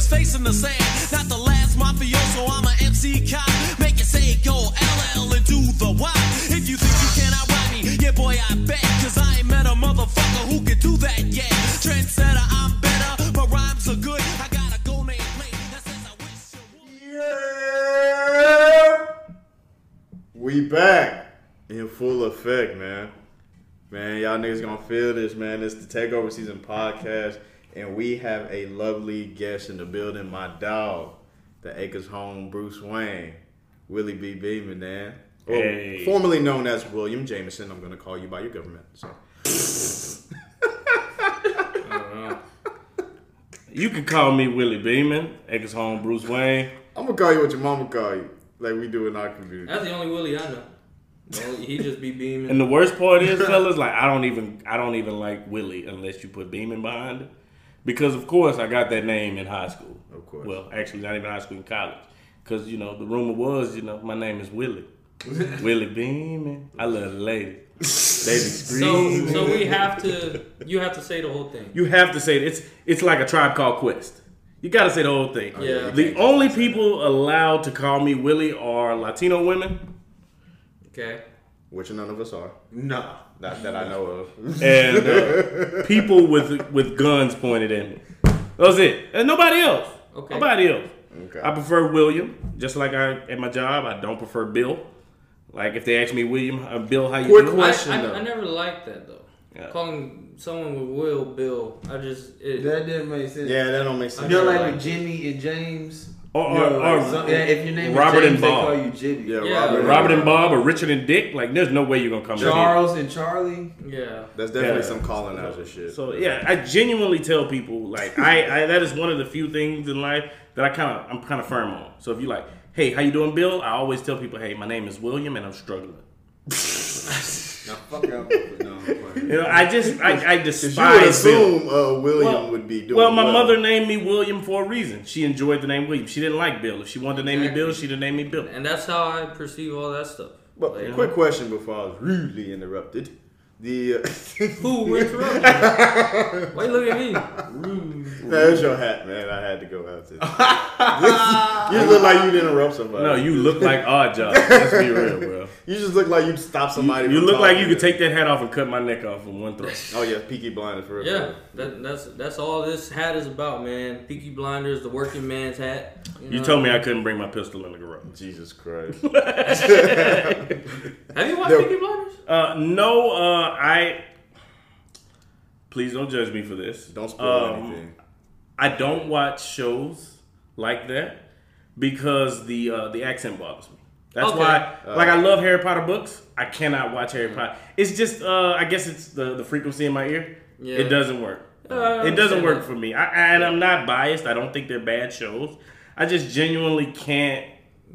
his face in the sand. Not the last mafioso, I'm a MC cop. Make it say go LL and do the. If you think you me, yeah, boy, I bet. Cause I ain't met a motherfucker who do that yet. Trendsetter, I'm better. Rhymes are good. I got a go name plate that says I wish you. Yeah. We back in full effect, man. Man, y'all niggas gonna feel this, man. It's the Takeover Season podcast, and we have a lovely guest in the building. My dog, the Acres Home, Bruce Wayne, Willie B. Beamin, man. Or Hey. formerly known as William Jameson. I'm gonna call you by your government. So. You can call me Willie Beamin, Acres Home Bruce Wayne. I'm gonna call you what your mama call you, like we do in our community. That's the only Willie I know. He just be beaming. And the worst part is, fellas, like I don't even I don't even like Willie unless you put Beamin behind it. Because of course I got that name in high school. Of course. Well, actually not even high school in college. Cause you know the rumor was, you know, my name is Willie. Willie Beamin. I love the ladies. They be so, so we have to. You have to say the whole thing. You have to say it. It's it's like a tribe called Quest. You got to say the whole thing. Oh, yeah. The only people allowed to call me Willie are Latino women Okay. Which none of us are. Nah. Not that I know of. and uh, people with with guns pointed at me. That's it. And nobody else. Okay. Nobody else. Okay. I prefer William, just like I at my job. I don't prefer Bill. Like if they ask me William, uh, Bill, how you Quick doing? question. I, I, though. I never liked that though. Yeah. Calling someone with Will Bill, I just it, That didn't make sense. Yeah, that don't make sense. You know, Yeah. like with Jimmy and James. Or, You know, or, or some- yeah, if your name Robert is and James, they Bob. call you Jimmy. Yeah, Yeah. Robert. Robert and Bob or Richard and Dick. Like there's no way you're gonna come to. Charles and Charlie. yeah. That's definitely Yeah. some colonizer shit. So yeah, I genuinely tell people like I, I that is one of the few things in life that I kind of I'm kind of firm on. So if you like, hey, how you doing, Bill? I always tell people, hey, my name is William and I'm struggling. Now fuck out. No, I'm. You know, I just I, I Because despise you would Bill. assume uh, William Well- would be doing Well, my well. mother named me William for a reason. She enjoyed the name William. She didn't like Bill. If she wanted to name me Bill, she'd have named me Bill. And that's how I perceive all that stuff. But Like, quick question before I was rudely interrupted. The uh, Who interrupted? me? Why you look at me? There's your hat, man. I had to go after that. you look like you'd interrupt somebody. No, you look like Oddjob. Let's be real, bro. You just look like you'd stop somebody. You from look like you could take that hat off and cut my neck off in one throw. Oh yeah, Peaky Blinders for real. Yeah, that, that's that's all this hat is about, man. Peaky Blinders, the working man's hat. You know? told me I couldn't bring my pistol in the garage. Jesus Christ. Have you watched No. Peaky Blinders? Uh, no, uh, I. Please don't judge me for this. Don't spoil Um, anything. I don't watch shows like that because the uh, the accent bothers me. That's Okay. why, like, I love Harry Potter books. I cannot watch Harry Potter. It's just, uh, I guess it's the the frequency in my ear. Yeah. It doesn't work. Uh, it doesn't work that. for me. I, and I'm not biased. I don't think they're bad shows. I just genuinely can't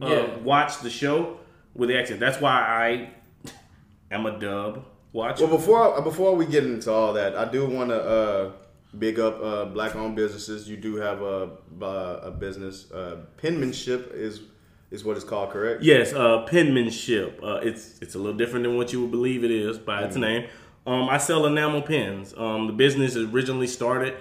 uh, Yeah. watch the show with the accent. That's why I am a dub watcher. Well, before before we get into all that, I do want to uh, big up uh, black-owned businesses. You do have a a business. Uh, penmanship is is what it's called, correct? Yes, uh, penmanship. Uh, it's it's a little different than what you would believe it is by Mm-hmm. its name. Um, I sell enamel pins. Um, the business originally started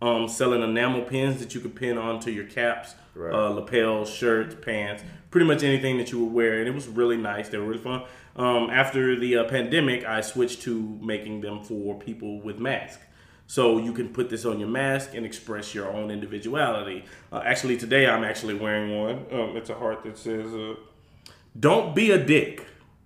um, selling enamel pins that you could pin onto your caps, Right. uh, lapels, shirts, pants, pretty much anything that you would wear, and it was really nice. They were really fun. Um, after the uh, pandemic, I switched to making them for people with masks. So you can put this on your mask and express your own individuality. Uh, actually, today I'm actually wearing one. Um, it's a heart that says, uh, "Don't be a dick,"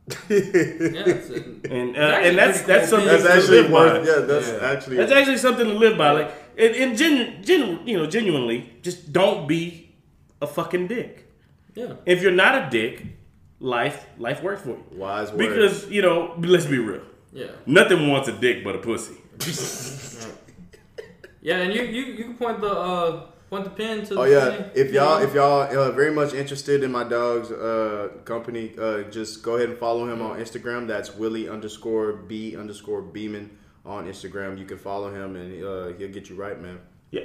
Yeah, it's, uh, and uh, actually and that's pretty that's something That's to actually live worth. by. Yeah, that's Yeah. actually. That's actually something to live by. Like, and, and genu- genu- you know, genuinely, just don't be a fucking dick. yeah. If you're not a dick, life life works for you. wise words. Because you know, let's be real. Yeah. Nothing wants a dick but a pussy. Yeah, and you, you, you can point the uh point the pin to the Oh yeah, thing. if y'all if y'all uh, very much interested in my dog's uh, company, uh, just go ahead and follow him on Instagram. That's Willie underscore B underscore Beamin on Instagram. You can follow him and uh, he'll get you right, man. Yeah.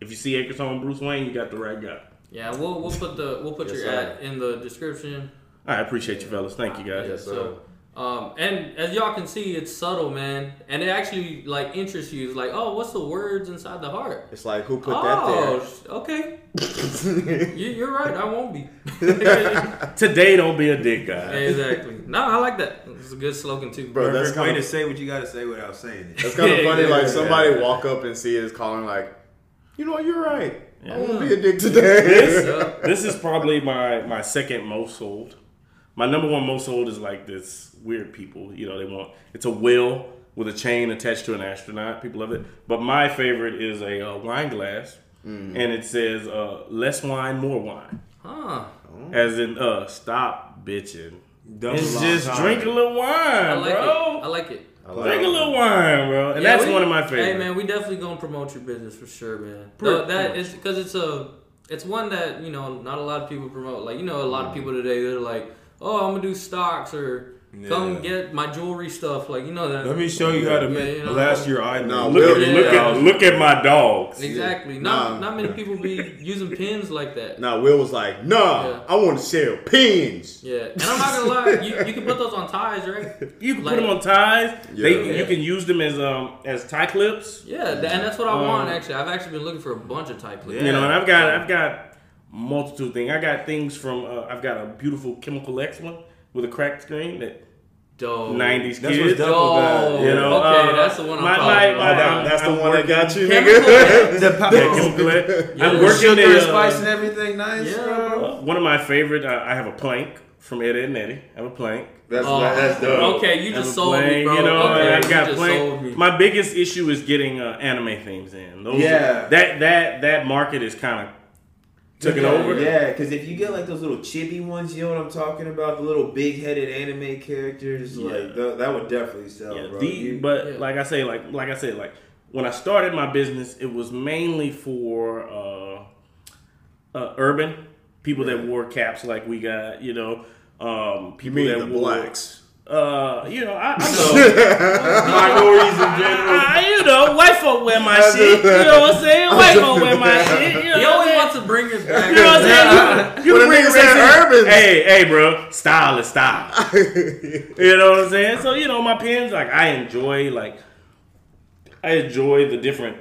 If you see Acres Home Bruce Wayne, you got the right guy. Yeah, we'll we'll put the we'll put Yes, your sir. ad in the description. I appreciate you, fellas. Thank you, guys. Yes, sir. So Um, and as y'all can see, it's subtle, man, and it actually like interests you. It's like, oh, what's the words inside the heart? It's like who put that there? oh, sh- okay. you, you're right. I won't be. Today, don't be a dick guy. exactly. No, I like that. It's a good slogan too. Bro, that's way kind to of say what you gotta say without saying it. that's kind of funny. Like Yeah. somebody walk up and see us calling like, you know, what, you're right. I won't be a dick today. Yeah. this is probably my my second most sold. My number one most sold is like this weird people. You know, they want it's a whale with a chain attached to an astronaut. People love it. But my favorite is a uh, whine glass, and it says uh, "less wine, more wine," Huh. as in uh, stop bitching Double and just time. drink a little wine, I like bro. it. I like it. I like Drink it. a little wine, bro, and Yeah, that's we- one of my favorites. Hey man, we definitely gonna promote your business for sure, man. Pretty- Though that because it's a it's one that you know not a lot of people promote. Like you know, a lot of people today they're like, oh, I'm gonna do stocks or come Yeah. get my jewelry stuff. Like you know that. Let me show you how to Yeah, make you know. last year I know. look, Will- at, look, at, look at my dogs. Exactly. Yeah. Not Nah. not many people be using pins like that. Now Will was like, nah, Yeah. I want to sell pins. Yeah, and I'm not gonna lie, you, you can put those on ties, right? You can Like- put them on ties. They, Yeah. you can use them as um as tie clips. Yeah, and that's what I Um, want. Actually, I've actually been looking for a bunch of tie clips. You know, and I've got I've got multitude of things. I got things from uh, I've got a beautiful Chemical X one with a cracked screen that Dope. '90s That's kids. what's dope about. You know, okay, uh, that's the one I'm my- talking my- about. my- that's the I'm one that got you, nigga. The pop- Yeah, Chemical X. Yeah, I'm the working sugar, the, uh, spice, and everything nice. Yeah, bro. uh, one of my favorite. Uh, I have a plank from Ed, Edd n Eddy. I have a plank. That's Oh, that's dope. Okay, you just a sold me, bro. You know, okay, I've got plank. My biggest issue is getting uh, anime themes in. Those Yeah. that that that market is kind of taken yeah, over. Yeah, because if you get like those little chibi ones, you know what I'm talking about? The little big headed anime characters, Yeah. like th- that would definitely sell, Yeah, bro. the, You- but Yeah. like I say, like like I said, like when I started my business, it was mainly for uh, uh, urban people that wore caps like we got, you know, um, You people mean that the wore, blacks? Uh, you know, I, I minorities in general. know, I, you know, white folk wear my shit. You know what I'm saying? White folk wear my shit. You know he what I'm always saying? wants to bring it back. You know what I'm saying? You, you Well, the bring nigga said racism- urban. Hey, hey, bro, style is style. You know what I'm saying? So you know, my pins, like I enjoy, like I enjoy the different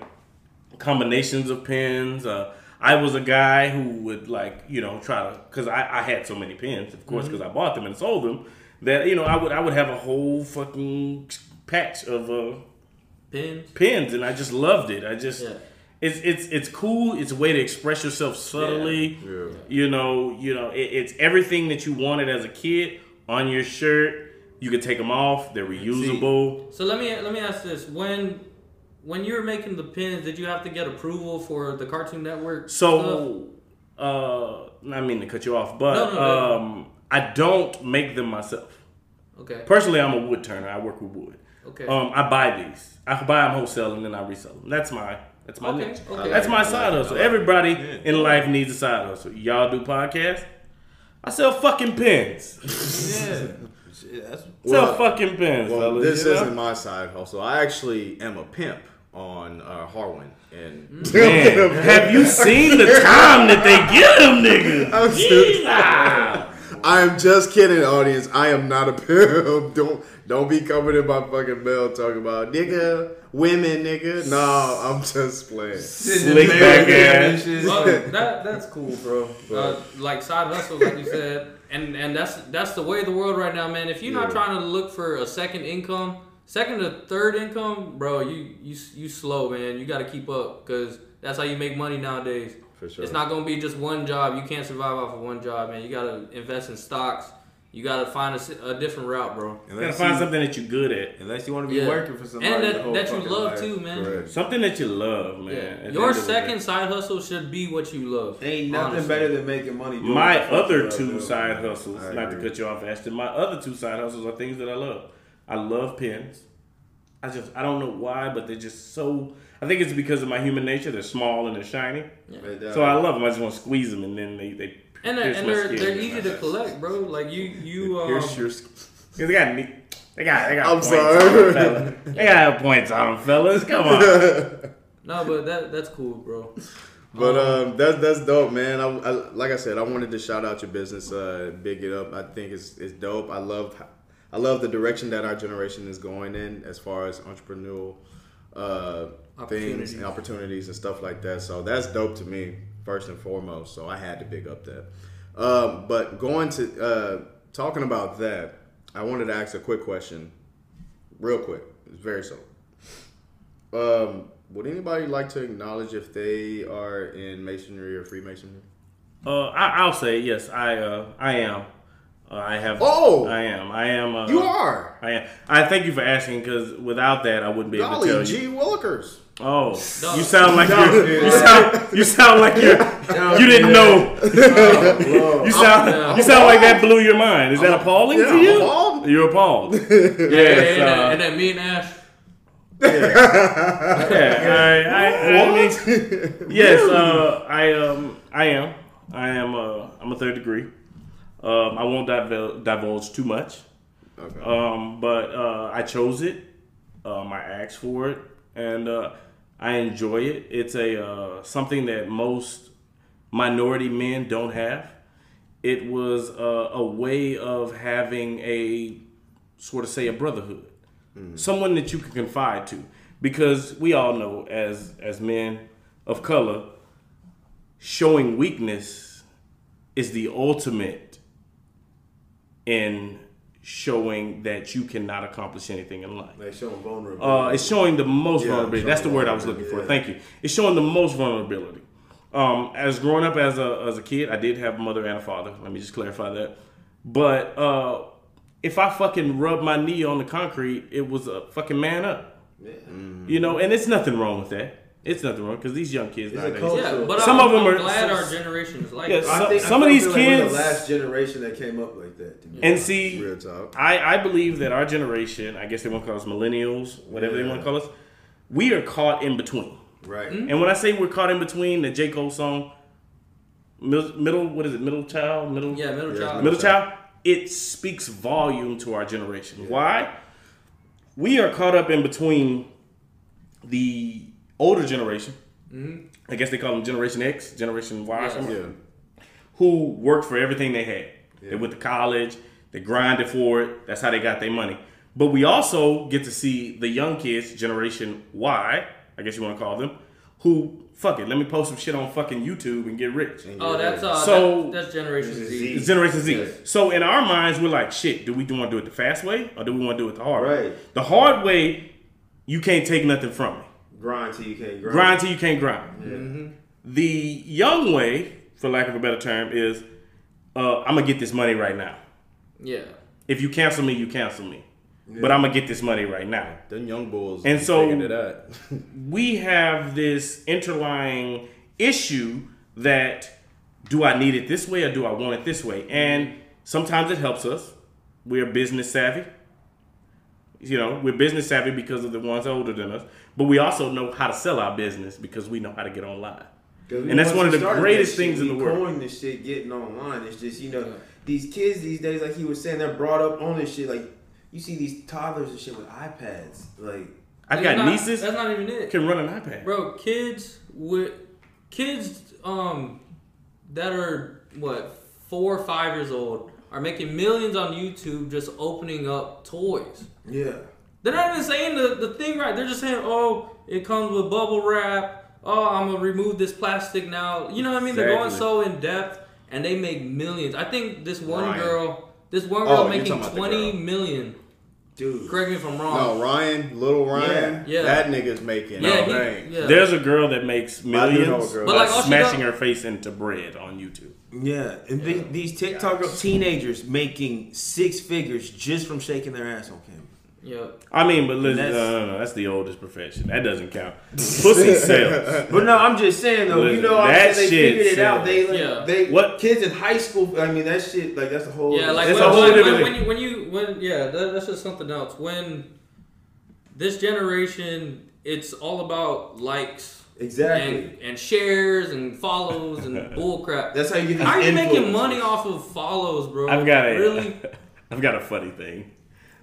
combinations of pins. Uh, I was a guy who would like, you know, try to, because I, I had so many pins, of course, because I bought them and sold them. That you know, I would I would have a whole fucking patch of uh, Pins. pins, and I just loved it. I just. Yeah. It's, it's it's cool. It's a way to express yourself subtly. Yeah. You know, you know, it, it's everything that you wanted as a kid on your shirt. You can take them off; they're reusable. So let me let me ask this: when when you were making the pins, did you have to get approval for the Cartoon Network? stuff? So, uh, I mean to cut you off, but No, no, no. um, I don't make them myself. okay, Personally, I'm a wood turner. I work with wood. okay, Um, I buy these. I buy them wholesale and then I resell them. That's my that's my Okay, niche. okay. That's my side like hustle. I like it. Everybody Yeah. in life needs a side hustle. Y'all do podcasts. I sell fucking pins. yeah. Shit, that's sell Well, fucking pins, Well, fellas. this you know? isn't my side hustle. I actually am a pimp on uh, Harwin, and Man, have you seen the time that they give them niggas? I'm just- Jesus. I am just kidding, audience. I am not a pimp. Don't don't be coming in my fucking bell talking about nigga, women, nigga. No, I'm just playing. Slick back ass. Well, that that's cool, bro. Uh, like side hustle, like you said, and and that's that's the way of the world right now, man. If you're not trying to look for a second income, second or third income, bro, you you you slow, man. You got to keep up because that's how you make money nowadays. For sure. It's not gonna be just one job. You can't survive off of one job, man. You gotta invest in stocks. You gotta find a different route, bro. You gotta find something that you're good at. Unless you want to be Yeah. working for somebody. And the that, whole that you love life. too, man. Correct. Something that you love, man. Yeah. Your end of the day. second side hustle should be what you love. Ain't nothing honestly. better than making money. doing My what the fuck you other two doing. side hustles, I not to cut you off, Ashton. My other two side hustles are things that I love. I love pens. I just I don't know why, but they're just so. I think it's because of my human nature. They're small and they're shiny, But, uh, so I love them. I just want to squeeze them, and then they they And they're, pierce and they're, they're easy to collect, bro. Like you you um, Here's your. 'Cause They got neat. They got they got I'm points sorry. on them, fella. They got points on them, fellas. Come on. no, but that that's cool, bro. But um, that's that's dope, man. I, I like I said, I wanted to shout out your business, uh, big it up. I think it's it's dope. I love I love the direction that our generation is going in as far as entrepreneurial uh, things and opportunities and stuff like that. So that's dope to me first and foremost. So I had to big up that. Um, but going to uh, talking about that, I wanted to ask a quick question, real quick. It's very simple. Um, would anybody like to acknowledge if they are in masonry or Freemasonry? Uh, I, I'll say yes. I uh, I am. Uh, I have. Oh! I am. I am. Uh, You are. I am. I thank you for asking because without that, I wouldn't be able to Golly, tell G. you. Willikers. Oh, No. you sound like No, you're, dude. you sound you sound like you're you didn't know. You sound Yeah. you sound like that blew your mind. Is that appalling Yeah, to you? Appalled? You're appalled. Yeah, yes. and, then, uh, and then me and Ash. yeah, I, I, I mean, yes, uh, I um, I am, I am, uh, I'm a third degree. Um, I won't divul- divulge too much, Okay. um, but uh, I chose it. Um, I asked for it, and uh, I enjoy it. It's a uh, something that most minority men don't have. It was a, a way of having a sort of say a brotherhood, someone that you can confide to, because we all know as as men of color, showing weakness is the ultimate in showing that you cannot accomplish anything in life. Like showing vulnerability. Uh, it's showing the most Yeah, vulnerability. That's the word I was looking for. Thank you. It's showing the most vulnerability. Um, as growing up as a as a kid, I did have a mother and a father. Let me just clarify that. But uh, if I fucking rubbed my knee on the concrete, it was a fucking man up. Yeah. You know, and it's nothing wrong with that. It's nothing wrong because these young kids It's a nowadays. culture. Yeah, but Some I'm, of them I'm are- glad our generation is like Yeah, that. some- I think, some I of these feel like we're kids- the last generation that came up like that. To me. And see, Real talk. I, I believe that our generation, I guess they want to call us millennials, whatever they want to call us, we are caught in between. right. Mm-hmm. And when I say we're caught in between, the J. Cole song, middle, middle what is it, middle child, middle, yeah, middle Yeah, child. middle child, it speaks volume to our generation. Why? We are caught up in between the older generation. I guess they call them Generation X, Generation Y, or Yeah. something, Yeah. who worked for everything they had. They went to college, they grinded for it. That's how they got their money. But we also get to see the young kids, Generation Y, I guess you want to call them, who fuck it, let me post some shit on fucking YouTube and get rich. Oh, that's uh, So- that, that's Generation Z. Z. Generation Z. Yes. So in our minds, we're like, shit, do we want to do it the fast way or do we want to do it the hard way? The hard way, you can't take nothing from me. Grind till you can't grind. Grind till you can't grind. The young way, for lack of a better term, is uh, I'm gonna get this money right now. Yeah. If you cancel me, you cancel me. But I'm gonna get this money right now. Them young bulls. And so- taking to. We have this interlying issue that do I need it this way or do I want it this way? And sometimes it helps us. We're business savvy. You know, we're business savvy because of the ones older than us, but we also know how to sell our business because we know how to get online. And that's one of the greatest that shit, things in the world. coined this shit getting online. It's just you know these kids these days, like he was saying, they're brought up on this shit. Like you see these toddlers and shit with iPads. Like I've got not- nieces That's not even it. can run an iPad. Bro, kids with kids um that are what four or five years old are making millions on YouTube just opening up toys. yeah, They're not even saying the, the thing right. They're just saying, oh, it comes with bubble wrap. Oh, I'm gonna remove this plastic now. You know what I mean? They're going so in depth and they make millions. I think this one Ryan. girl, this one girl oh, you're making talking about twenty girl. million. dude. Correct me if I'm wrong. no, Ryan, little Ryan. Yeah. That nigga's making yeah, no he- yeah. There's a girl that makes I do know a millions girl. But, by like, smashing her face into bread on YouTube. Yeah, and the- these TikTok teenagers making six figures just from shaking their ass on camera. Yeah. I mean, but listen, That's- no, no, no, that's the oldest profession. That doesn't count. Pussy sells. But no, I'm just saying though. You know, I'm that they shit figured it out. They like, Yeah. they What- kids in high school. I mean, that shit like that's a whole. Yeah, like That's when, a whole when, when, when you when you when yeah, that, that's just something else. When this generation, it's all about likes exactly. and and shares and follows and bull crap. That's how you get. How are you making money off of follows, bro? I've got a, really. I've got a funny thing.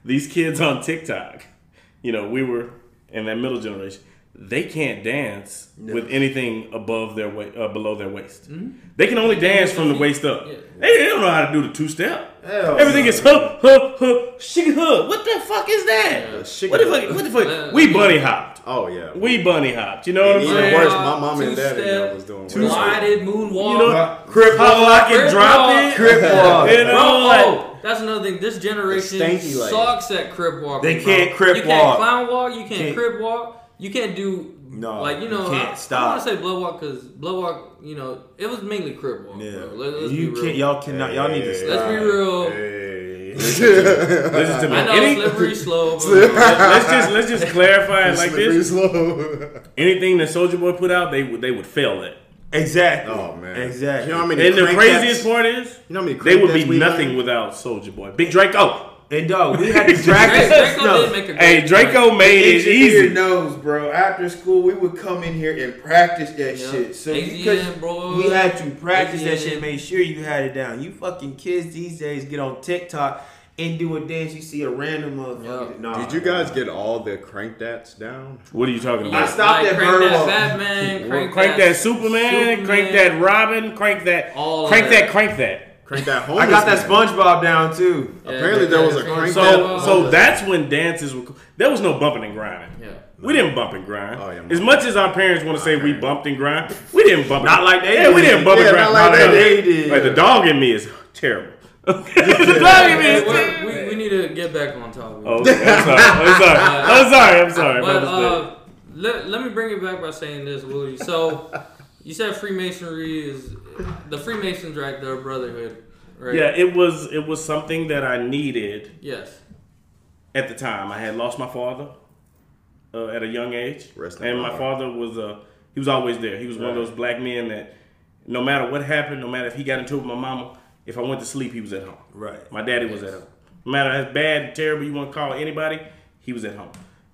These kids on TikTok, you know, we were in that middle generation. they can't dance No. with anything above their wa- uh, below their waist. Mm-hmm. They can only dance from the waist up. Yeah. They, they don't know how to do the two step. Hell Everything no. is huh huh huh shake huh. What the fuck is that? Yeah. What the fuck? What the fuck? Uh, we bunny hopped. Oh yeah. We bunny hopped. You know what I'm Even saying? worse, my mom and Two-step, dad was doing two worse. Glided moonwalk. You know, crip hop lock and drop it. Crip walk. You know, Bro, like- that's another thing. This generation sucks at crip walk. They can't bro. crip You can't clown walk. You can't, Can't- crip walk. You can't do No, like you you know. can't I, stop. I want to say blood walk because blood walk. You know, it was mainly crip walk. Yeah, Bro. Let, us you be real. can't. Y'all cannot. Y'all need to stop. Let's be real. Hey. Listen to me. I know Any- slippery slope. let's just let's just clarify it like this. slow. Anything that Soulja Boy put out, they would they would fail at. Exactly. Oh man. Exactly. You know how many And the craziest dats- part is, You know how many they would be nothing learned? without Soulja Boy. Big Draco. And dog, we had to drag Drake. Draco no. did make a Hey, Draco point. made it Engineer easy. knows, bro. After school, we would come in here and practice that Yeah. shit. So AZN, because bro. we had to practice that shit, make sure you had it down. You fucking kids these days get on TikTok and do a dance. You see a random motherfucker. Yeah. Nah, Did you guys get all the crank dats down? What are you talking Yeah, I stopped like, at crank Bird that Batman, crank, Crank that Superman, crank that Robin, crank that, All crank that, that. crank that. Crank that home. I got that SpongeBob down too. Yeah, Apparently there was a crank So, that- so that's when dances were. cool. There was no bumping and grinding. Yeah. We didn't bump and grind. Oh, yeah, as much as our parents want to say we bumped and grind, we didn't bump. Not like they Yeah, we did. didn't bump Yeah, and grind. not like No, no, they did. Like the dog in me is terrible. The dog in me is Hey, terrible. we, we, we need to get back on topic. Oh, okay. I'm sorry. I'm sorry. I'm sorry. I'm sorry. But uh, let, let me bring it back by saying this, Willie. So you said Freemasonry is the Freemasons, right? They're a brotherhood, right? yeah, it was it was something that I needed Yes. at the time. I had lost my father uh, at a young age, Rest and my power. father was uh, he was always there. He was one of those black men that no matter what happened, no matter if he got into it with my mama, if I went to sleep, he was at home. Right. My daddy was at home. No matter how bad, terrible you want to call anybody, he was at home.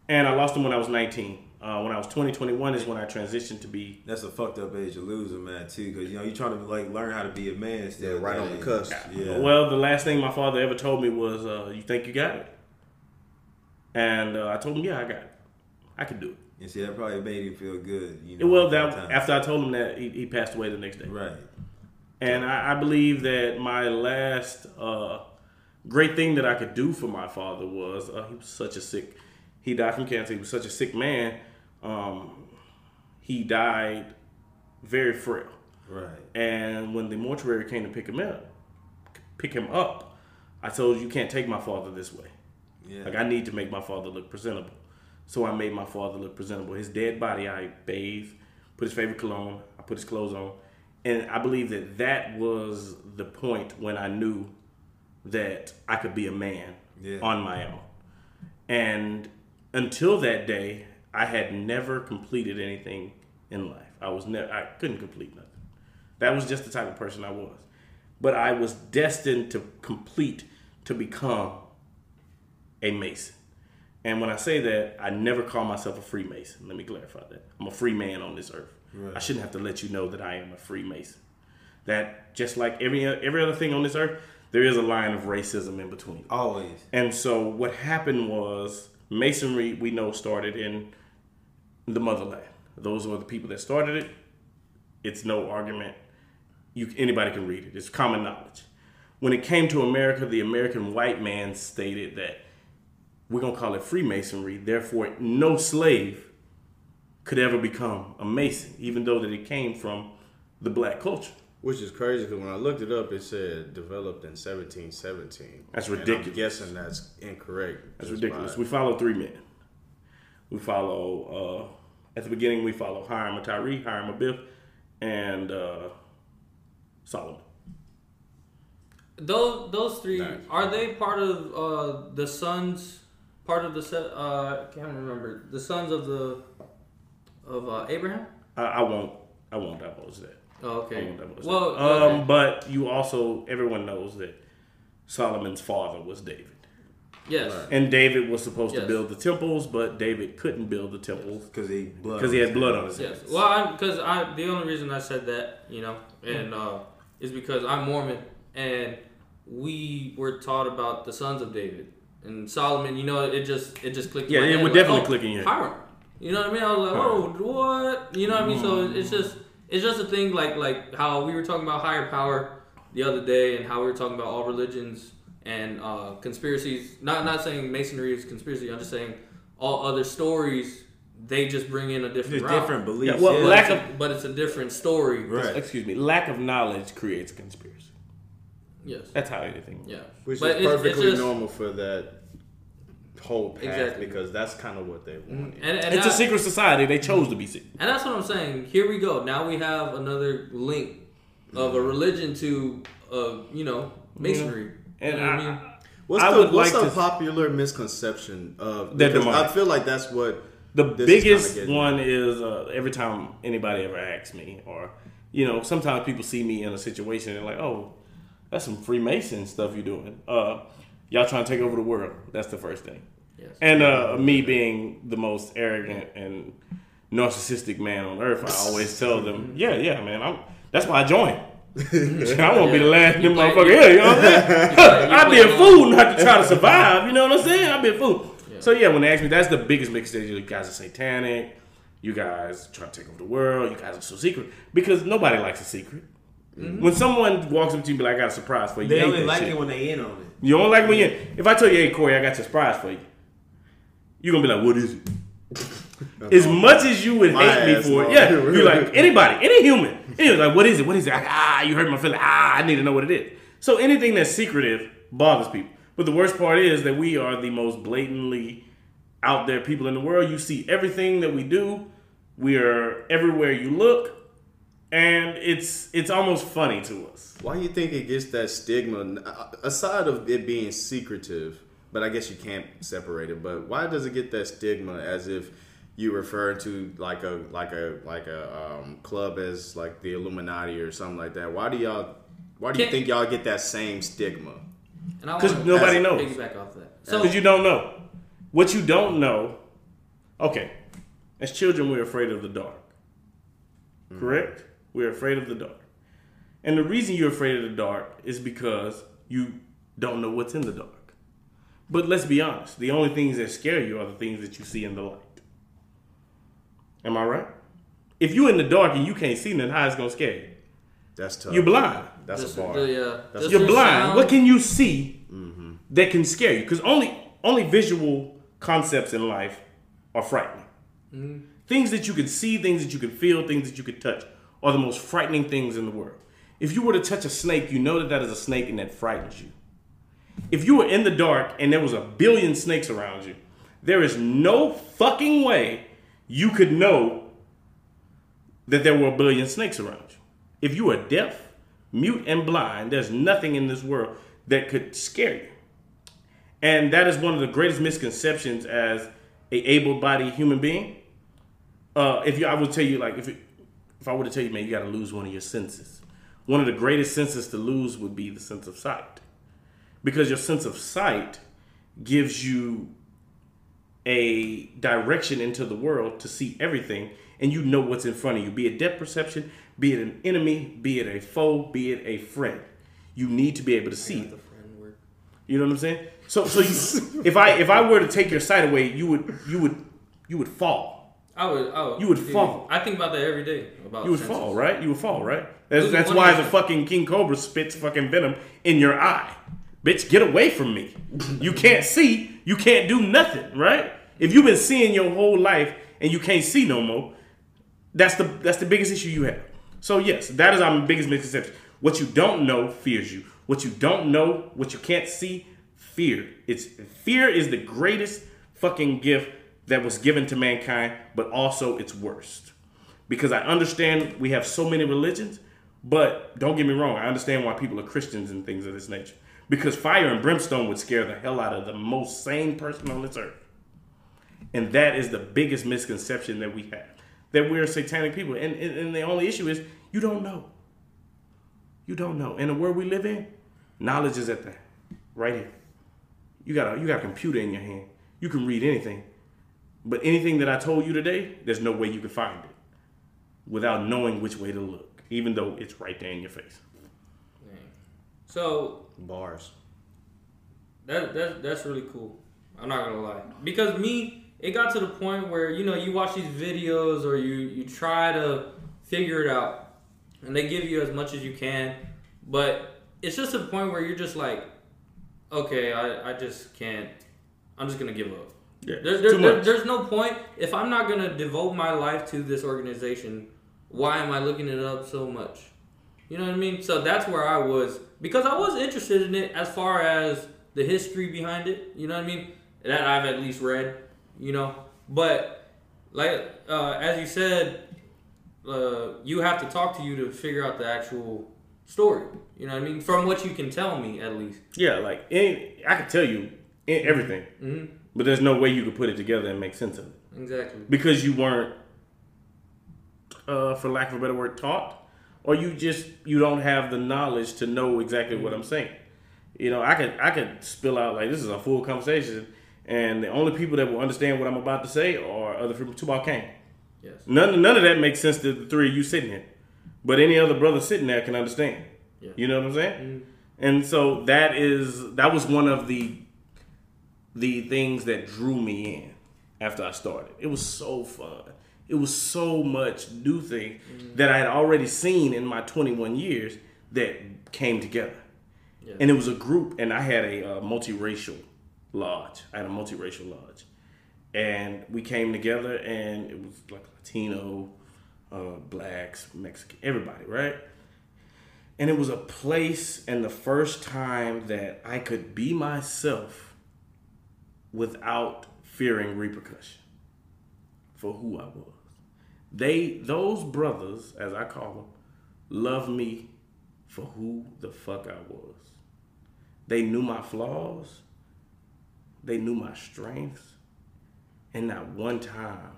And I lost him when I was 19. Uh, when I was 20, 21 is when I transitioned to be. That's a fucked up age to lose a man too, because you know you're trying to like learn how to be a man still. Yeah, right on the cusp. age. Yeah. Well, the last thing my father ever told me was, uh, "You think you got it?" And uh, I told him, "Yeah, I got it. I can do it." and see, that probably made him feel good. You know. well, at that time. after I told him that, he, he passed away the next day. Right. And I, I believe that my last uh, great thing that I could do for my father was uh, he was such a sick. He died from cancer. He was such a sick man. Um, he died very frail. Right. And when the mortuary came to pick him up, pick him up, I told you can't take my father this way. Yeah. Like I need to make my father look presentable. So I made my father look presentable. His dead body, I bathed, put his favorite cologne, I put his clothes on, and I believe that that was the point when I knew that I could be a man Yeah. on my own. And until that day, I had never completed anything in life. I was never I couldn't complete nothing. That was just the type of person I was. But I was destined to complete to become a Mason. And when I say that, I never call myself a Freemason. Let me clarify that. I'm a free man on this earth. I shouldn't have to let you know that I am a Freemason. That just like every every other thing on this earth, there is a line of racism in between. Always. And so what happened was masonry we know started in the motherland. Those were the people that started it. It's no argument. You anybody can read it. It's common knowledge. When it came to America, the American white man stated that we're going to call it Freemasonry. Therefore, no slave could ever become a mason, even though that it came from the black culture. Which is crazy because when I looked it up, it said developed in 1717. That's And ridiculous. I'm guessing that's incorrect. That's ridiculous. by- We follow three men. We follow uh, at the beginning. We follow Hiram and Tyree, Hiram Abiff, and uh, Solomon. Those those three Nice. are they part of uh, the sons? Part of the set? Uh, I can't remember the sons of the of uh, Abraham. I, I won't. I won't divulge that. Oh, I okay. won't divulge Well, that. Um, but you also everyone knows that Solomon's father was David, yes. Right. and David was supposed to build the temples, but David couldn't build the temples Because he because he had blood on his Yes. hands. Well, because I, the only reason I said that, you know, and uh, is because I'm Mormon, and we were taught about the sons of David and Solomon. You know, it just it just clicked. in Yeah, my it head, would like, definitely oh, click in your head. Hiram. You know what I mean? I was like, oh, what? You know what I mean? So it's just it's just a thing like like how we were talking about higher power the other day, and how we were talking about all religions and uh, conspiracies. Not not saying masonry is conspiracy. I'm just saying all other stories. They just bring in a different There's route. different beliefs. Yeah, well, yeah. lack of a- but it's a different story. Right. excuse me, lack of knowledge creates conspiracy. Yes. That's how anything. Yeah. Which But is it's- it's perfectly just- normal for that whole path Exactly. because that's kind of what they want. And, and It's a secret society. They chose to be secret. And that's what I'm saying. Here we go. Now we have another link of a religion to, uh, you know, masonry. And you know what I- I mean? What's I the, what's like the to- popular misconception of? They're I feel like that's what The this is biggest kinda one is uh, every time anybody ever asks me, or you know, sometimes people see me in a situation and like, oh, that's some Freemason stuff you're doing. Uh, y'all trying to take over the world. That's the first thing. Yes. And uh, me being the most arrogant and narcissistic man on earth, I always tell them, yeah, yeah, man, I'm. That's why I joined. I won't be the last You play- motherfucker here. You know what I'm saying? I'd be play a fool not to try to survive. You know what I'm saying? I'd be a fool. Yeah. So yeah, when they ask me, that's the biggest mistake. You guys are satanic. You guys try to take over the world. You guys are so secret because nobody likes a secret. When someone walks up to you and be like, "I got a surprise for you," They you hate only like shit. it when they in on it. You don't like when you. If I tell you, "Hey Corey, I got your surprise for you," you're gonna be like, "What is it?" As much as you would My hate me for it, yeah, you're like anybody, any human. And you're like, "What is it? What is it?" Like, ah, you hurt my feeling. Ah, I need to know what it is. So anything that's secretive bothers people. But the worst part is that we are the most blatantly out there people in the world. You see everything that we do. We are everywhere you look, and it's it's almost funny to us. Why do you think it gets that stigma? uh, Aside of it being secretive, but I guess you can't separate it. But why does it get that stigma as if you refer to like a like a like a um, club as like the Illuminati or something like that? Why do y'all? Why do you Can't- think y'all get that same stigma? And I 'Cause wanna nobody knows. Piggyback off that. So Because you don't know. What you don't know, okay. As children, we're afraid of the dark. Correct? We're afraid of the dark. And the reason you're afraid of the dark is because you don't know what's in the dark. But let's be honest the only things that scare you are the things that you see in the light. Am I right? If you're in the dark and you can't see, then how is it going to scare you? That's tough. You're blind. That's just a bar. the, uh, That's- You're blind. sound- What can you see that can scare you? Because only only visual concepts in life are frightening. Things that you can see, things that you can feel, things that you can touch are the most frightening things in the world. If you were to touch a snake, you know that that is a snake and that frightens you. If you were in the dark and there was a billion snakes around you, there is no fucking way you could know that there were a billion snakes around you. If you are deaf, mute, and blind, there's nothing in this world that could scare you. And that is one of the greatest misconceptions as a able-bodied human being. Uh, if you, I would tell you, like, if it, if I were to tell you, man, you got to lose one of your senses. One of the greatest senses to lose would be the sense of sight, because your sense of sight gives you a direction into the world to see everything and you know what's in front of you be it depth perception be it an enemy be it a foe be it a friend you need to be able to see it The friend word. you know what i'm saying so so you, if i if i were to take your sight away you would you would you would fall I would. I would. You would dude, fall. I think about that every day. About you would senses. fall right you would fall right that's, Losing that's why the fucking king cobra spits fucking venom in your eye bitch get away from me you can't see you can't do nothing right if you've been seeing your whole life and you can't see no more That's the that's the biggest issue you have. So yes, that is our biggest misconception. What you don't know fears you. What you don't know, what you can't see, fear. It's fear is the greatest fucking gift that was given to mankind, but also it's worst. Because I understand we have so many religions, but don't get me wrong, I understand why people are Christians and things of this nature. Because fire and brimstone would scare the hell out of the most sane person on this earth. And that is the biggest misconception that we have that we're satanic people. And, and, and the only issue is you don't know. You don't know. In the world we live in, knowledge is at the right here. You got a you got a computer in your hand. You can read anything. But anything that I told you today, there's no way you can find it without knowing which way to look, even though it's right there in your face. So Bars. that, that that's really cool. I'm not gonna lie because me, it got to the point where you know you watch these videos or you you try to figure it out, and they give you as much as you can, but it's just a point where you're just like, okay, I, I just can't. I'm just gonna give up. Yeah, There, there, there- there's no point if I'm not gonna devote my life to this organization. Why am I looking it up so much? You know what I mean? So that's where I was because I was interested in it as far as the history behind it. You know what I mean? That I've at least read. You know, but like uh, as you said, uh, you have to talk to you to figure out the actual story. You know what I mean? From what you can tell me, at least. Yeah, like any, I could tell you everything, hmm but there's no way you could put it together and make sense of it Exactly. because you weren't, uh, for lack of a better word, taught, or you just you don't have the knowledge to know exactly what I'm saying. You know, I could I could spill out like this is a full conversation, and the only people that will understand what I'm about to say are other people. Tubal Cain. Yes. None none of that makes sense to the three of you sitting here, but any other brother sitting there can understand. Yeah. You know what I'm saying? Mm-hmm. And so that is that was one of the the things that drew me in after I started. It was so fun. It was so much new thing that I had already seen in my 21 years that came together. Yeah. And it was a group, and I had a uh, multiracial lodge. I had a multiracial lodge, and we came together, and it was like Latino, uh, blacks, Mexican, everybody, right? And it was a place, and the first time that I could be myself without fearing repercussion for who I was. They, those brothers, as I call them, loved me for who the fuck I was. They knew my flaws, they knew my strengths, and not one time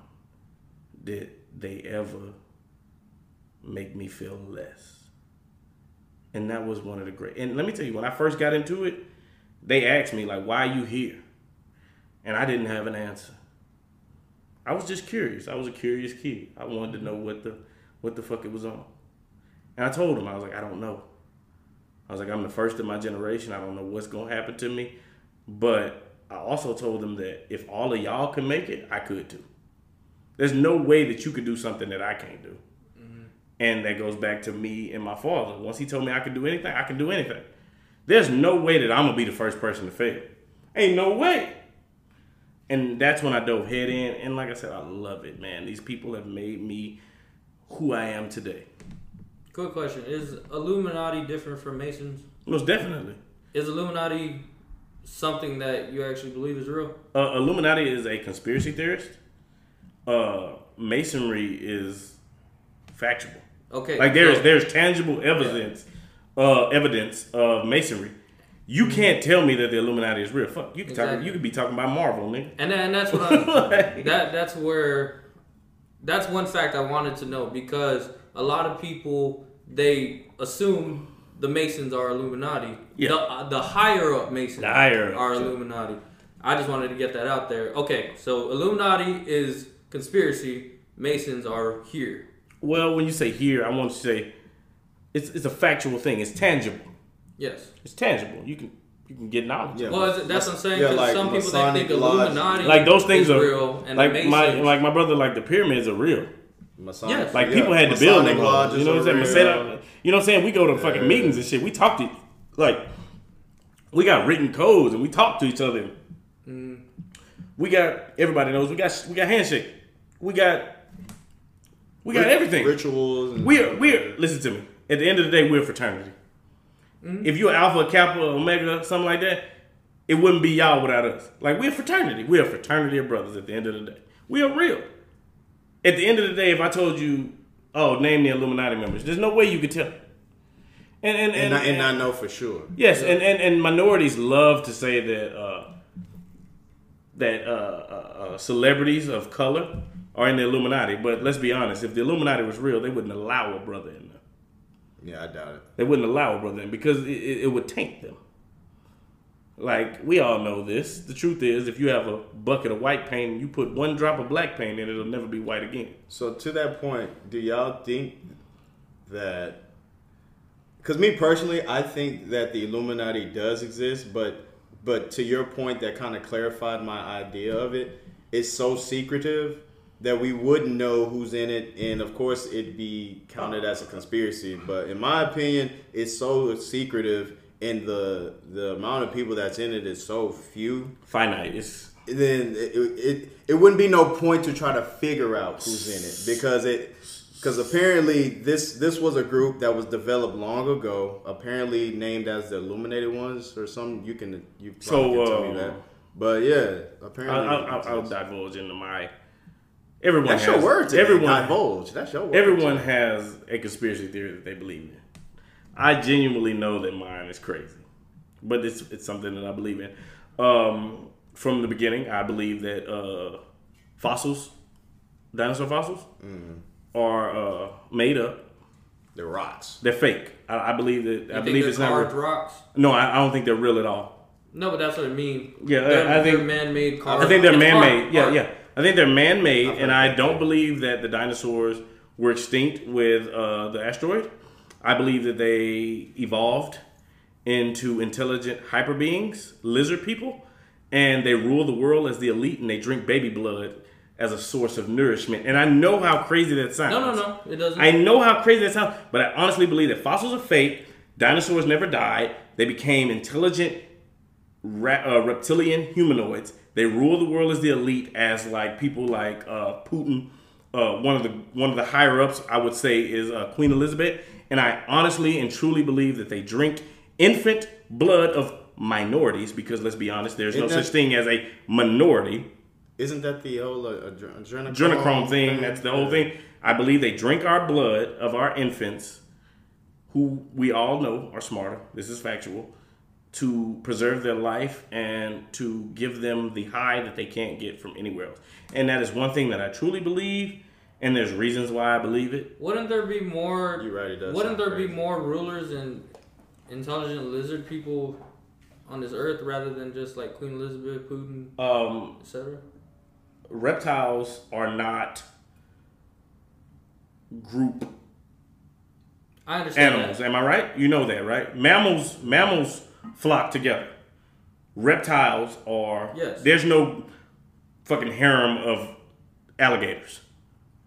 did they ever make me feel less. And that was one of the great. And let me tell you, when I first got into it, they asked me like, "Why are you here?" And I didn't have an answer. I was just curious. I was a curious kid. I wanted to know what the what the fuck it was on. And I told him I was like, I don't know. I was like, I'm the first in my generation. I don't know what's gonna happen to me. But I also told them that if all of y'all can make it, I could too. There's no way that you could do something that I can't do. Mm-hmm. And that goes back to me and my father. Once he told me I could do anything, I can do anything. There's no way that I'm gonna be the first person to fail. Ain't no way. And that's when I dove head in. And like I said, I love it, man. These people have made me who I am today. Quick question: Is Illuminati different from Masons? Most definitely. Is Illuminati something that you actually believe is real? Uh, Illuminati is a conspiracy theorist. Uh, Masonry is factual. Okay. Like there's there's tangible evidence, uh, evidence of Masonry. You can't tell me that the Illuminati is real. Fuck, you can talk. You could be talking about Marvel, nigga. and then, and that's what I that that's where that's one fact I wanted to know because a lot of people they assume the Masons are Illuminati. Yeah. The, uh, the higher up Masons The higher up, are. Illuminati. I just wanted to get that out there. Okay, so Illuminati is conspiracy. Masons are here. Well, when you say here, I want to say it's it's a factual thing. It's tangible. Yes. It's tangible. You can you can get knowledge. Yeah. Well, is it- that's what I'm saying. Yeah, Because like some people they think. Illuminati Like those things is are real, and like the my like my brother like the pyramids are real. Masonic, Yes. Like yeah, people had to build them. lodges You know what I'm saying? real. up- You know what I'm saying? We go to fucking meetings and shit. We talk to like we got written codes and we talk to each other. Mm. We got everybody knows we got we got handshake. We got we got Rit- everything. Rituals. And We're we're listen to me. At the end of the day, we're a fraternity. If you're Alpha, Kappa, Omega, something like that, it wouldn't be y'all without us. Like we're a fraternity. We're a fraternity of brothers. At the end of the day, we are real. At the end of the day, if I told you, oh, name the Illuminati members, there's no way you could tell. And and and, and, not, and not know for sure. Yes, and, and, and minorities love to say that uh, that uh, uh, uh, celebrities of color are in the Illuminati. But let's be honest, if the Illuminati was real, they wouldn't allow a brother in there. Yeah, I doubt it. They wouldn't allow a brother in because it, it, it would taint them. Like we all know this. The truth is, if you have a bucket of white paint and you put one drop of black paint in, it, it'll never be white again. So to that point, do y'all think that? Because me personally, I think that the Illuminati does exist, but But to your point, that kind of clarified my idea of it. It's so secretive that we wouldn't know who's in it, and of course, it'd be counted as a conspiracy. But in my opinion, it's so secretive, and the the amount of people that's in it is so few. Finite. It's Then it, it it wouldn't be no point to try to figure out who's in it because it because apparently this this was a group that was developed long ago, apparently named as the Illuminated Ones or some. You can you So, probably can tell me uh, that. But yeah, apparently I'll, I'll, I'll divulge into my. Everyone that's has, your word. Today. Everyone divulge. That's your word. Everyone today. has a conspiracy theory that they believe in. I genuinely know that mine is crazy, but it's it's something that I believe in. Um, from the beginning, I believe that uh, fossils, dinosaur fossils, Mm-hmm. are uh, made up. They're rocks. They're fake. I, I believe that. You I think believe they're it's not. carved Real. rocks? No, I, I don't think they're real at all. No, but that's what I mean. Yeah, they're, I think- they're man-made carved. I think they're man-made. art, Yeah, art. yeah. I think they're man-made, and I don't believe that the dinosaurs were extinct with uh, the asteroid. I believe that they evolved into intelligent hyper beings, lizard people, and they rule the world as the elite, and they drink baby blood as a source of nourishment. And I know how crazy that sounds. No, no, no. It doesn't. I know how crazy that sounds, but I honestly believe that fossils are fake. Dinosaurs never died. They became intelligent ra- uh, reptilian humanoids. They rule the world as the elite, as like people like uh, Putin. Uh, one of the one of the higher ups, I would say, is uh, Queen Elizabeth. And I honestly and truly believe that they drink infant blood of minorities because let's be honest, there's no Isn't that- such thing as a minority Isn't that the whole uh, adre- adrenochrome, adrenochrome thing. That's the whole thing. I believe they drink our blood of our infants, who we all know are smarter. This is factual. To preserve their life and to give them the high that they can't get from anywhere else. And that is one thing that I truly believe. And there's reasons why I believe it. Wouldn't there be more? You're right, it does Wouldn't sound there be more rulers and intelligent lizard people on this earth rather than just like Queen Elizabeth, Putin, Um, etc.? reptiles are not group I understand animals. that. Am I right? You know that, right? Mammals mammals flock together. Reptiles are Yes. There's no fucking harem of alligators.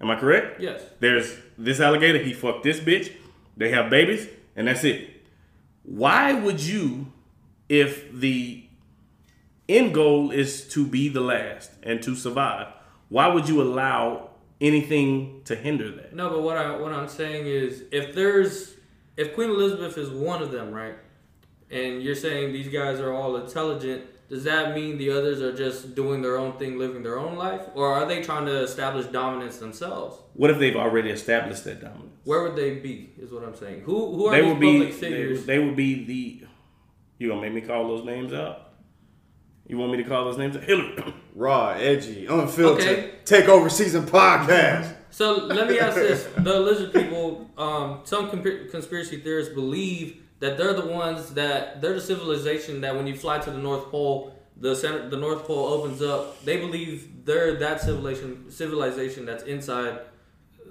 Am I correct? Yes. There's this alligator, he fucked this bitch, they have babies, and that's it. Why would you, if the end goal is to be the last and to survive, why would you allow anything to hinder that? No, but what I what I'm saying is if there's if Queen Elizabeth is one of them, right? And you're saying these guys are all intelligent, does that mean the others are just doing their own thing, living their own life? Or are they trying to establish dominance themselves? What if they've already established that dominance? Where would they be? Is what I'm saying. Who who are they these would be public they, figures? they would be the you gonna make me call those names out you want me to call those names out hillary Raw, edgy, unfiltered. Okay. Take over season podcast. So let me ask this: the lizard people, um, some comp- conspiracy theorists believe that they're the ones that they're the civilization that when you fly to the North Pole, the center, the North Pole opens up. They believe they're that civilization, civilization that's inside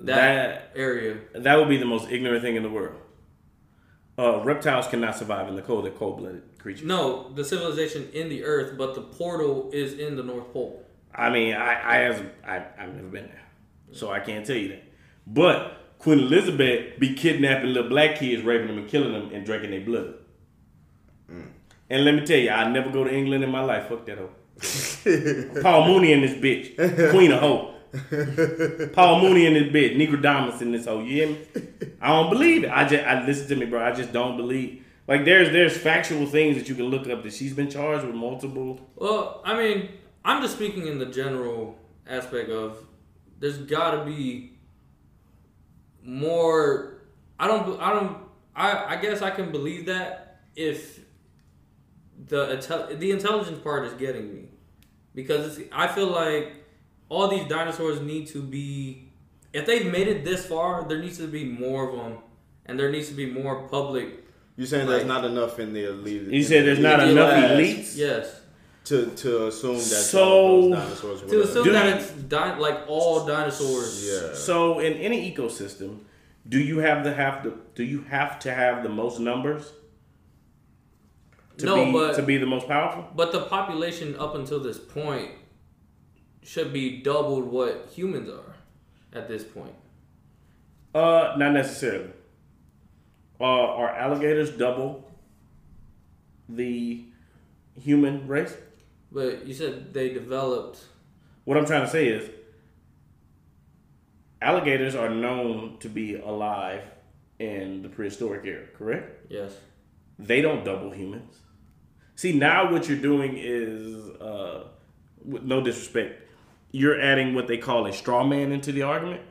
that, That- area. that would be the most ignorant thing in the world uh, reptiles cannot survive in the cold they're cold-blooded creatures No, the civilization in the Earth, but the portal is in the North Pole. i mean i i has I, i've never been there so i can't tell you that but queen elizabeth be kidnapping little black kids raping them and killing them and drinking their blood mm. and let me tell you i never go to england in my life fuck that hoe Paul Mooney in this bitch. Queen of Hope. Paul Mooney in this bitch. Negrodamus in this hoe. You hear me? I don't believe it. I just I listen to me, bro. I just don't believe. Like there's there's factual things that you can look up that she's been charged with multiple. Well, I mean, I'm just speaking in the general aspect of there's got to be more. I don't. I don't. I. I guess I can believe that if the intel- the intelligence part is getting me because it's, I feel like all these dinosaurs need to be. If they've made it this far, there needs to be more of them, and there needs to be more public. You saying there's not enough in the elite? You said there's not elite enough elites. Yes. To to assume that So- those dinosaurs were To assume Do that it's di- like all dinosaurs. yeah. So in any ecosystem, do you have to have to do you have to have the most numbers? to No, be but- to be the most powerful? But the population up until this point should be doubled what humans are at this point. Uh, not necessarily. Uh, are alligators double the human race? But you said they developed. What I'm trying to say is, alligators are known to be alive in the prehistoric era, correct? Yes. They don't double humans. See, now what you're doing is, uh, with no disrespect, you're adding what they call a straw man into the argument,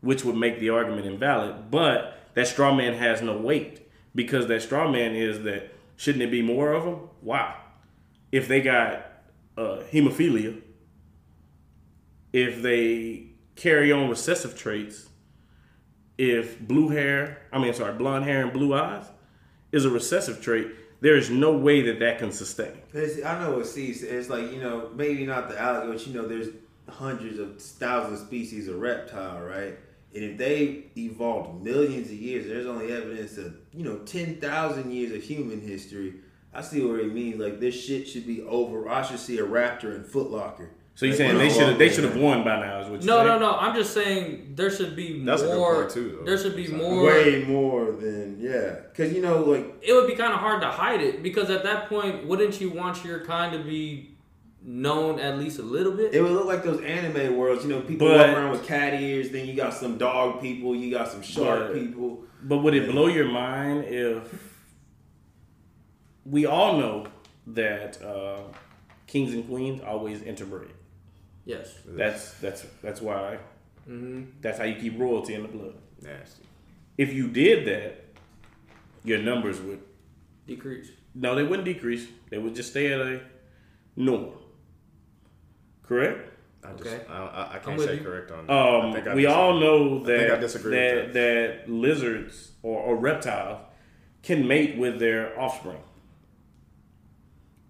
which would make the argument invalid. But that straw man has no weight because that straw man is that shouldn't it be more of them? Why? If they got uh, hemophilia, if they carry on recessive traits, if blue hair, I mean, sorry, blonde hair and blue eyes is a recessive trait, there is no way that that can sustain. It's, I know what Steve said. It's like, you know, maybe not the alligator, but you know, there's hundreds of thousands of species of reptile, right? And if they evolved millions of years, there's only evidence of, you know, 10,000 years of human history. I see what he means. Like, this shit should be over. I should see a raptor in Footlocker. So you're Like, saying they should have they should have won by now? Is what you're No, saying? no, no. I'm just saying there should be more That's a good more. point, too, though. There should be It's more. Way more than, yeah. Because, you know, like, It would be kind of hard to hide it because at that point, wouldn't you want your kind to be known at least a little bit? It would look like those anime worlds, you know, people But- walk around with cat ears, then you got some dog people, you got some shark But- people. But would it blow your mind if we all know that uh, kings and queens always interbreed? yes. That's that's that's why hmm that's how you keep royalty in the blood. Nasty. If you did that, your numbers would Decrease. no, they wouldn't decrease. They would just stay at a norm. Correct. I just, Okay. I, I, I can't say you. correct on that. I Um, think I we disagree. all know I think I that disagree that, that lizards or, or reptiles can mate with their offspring.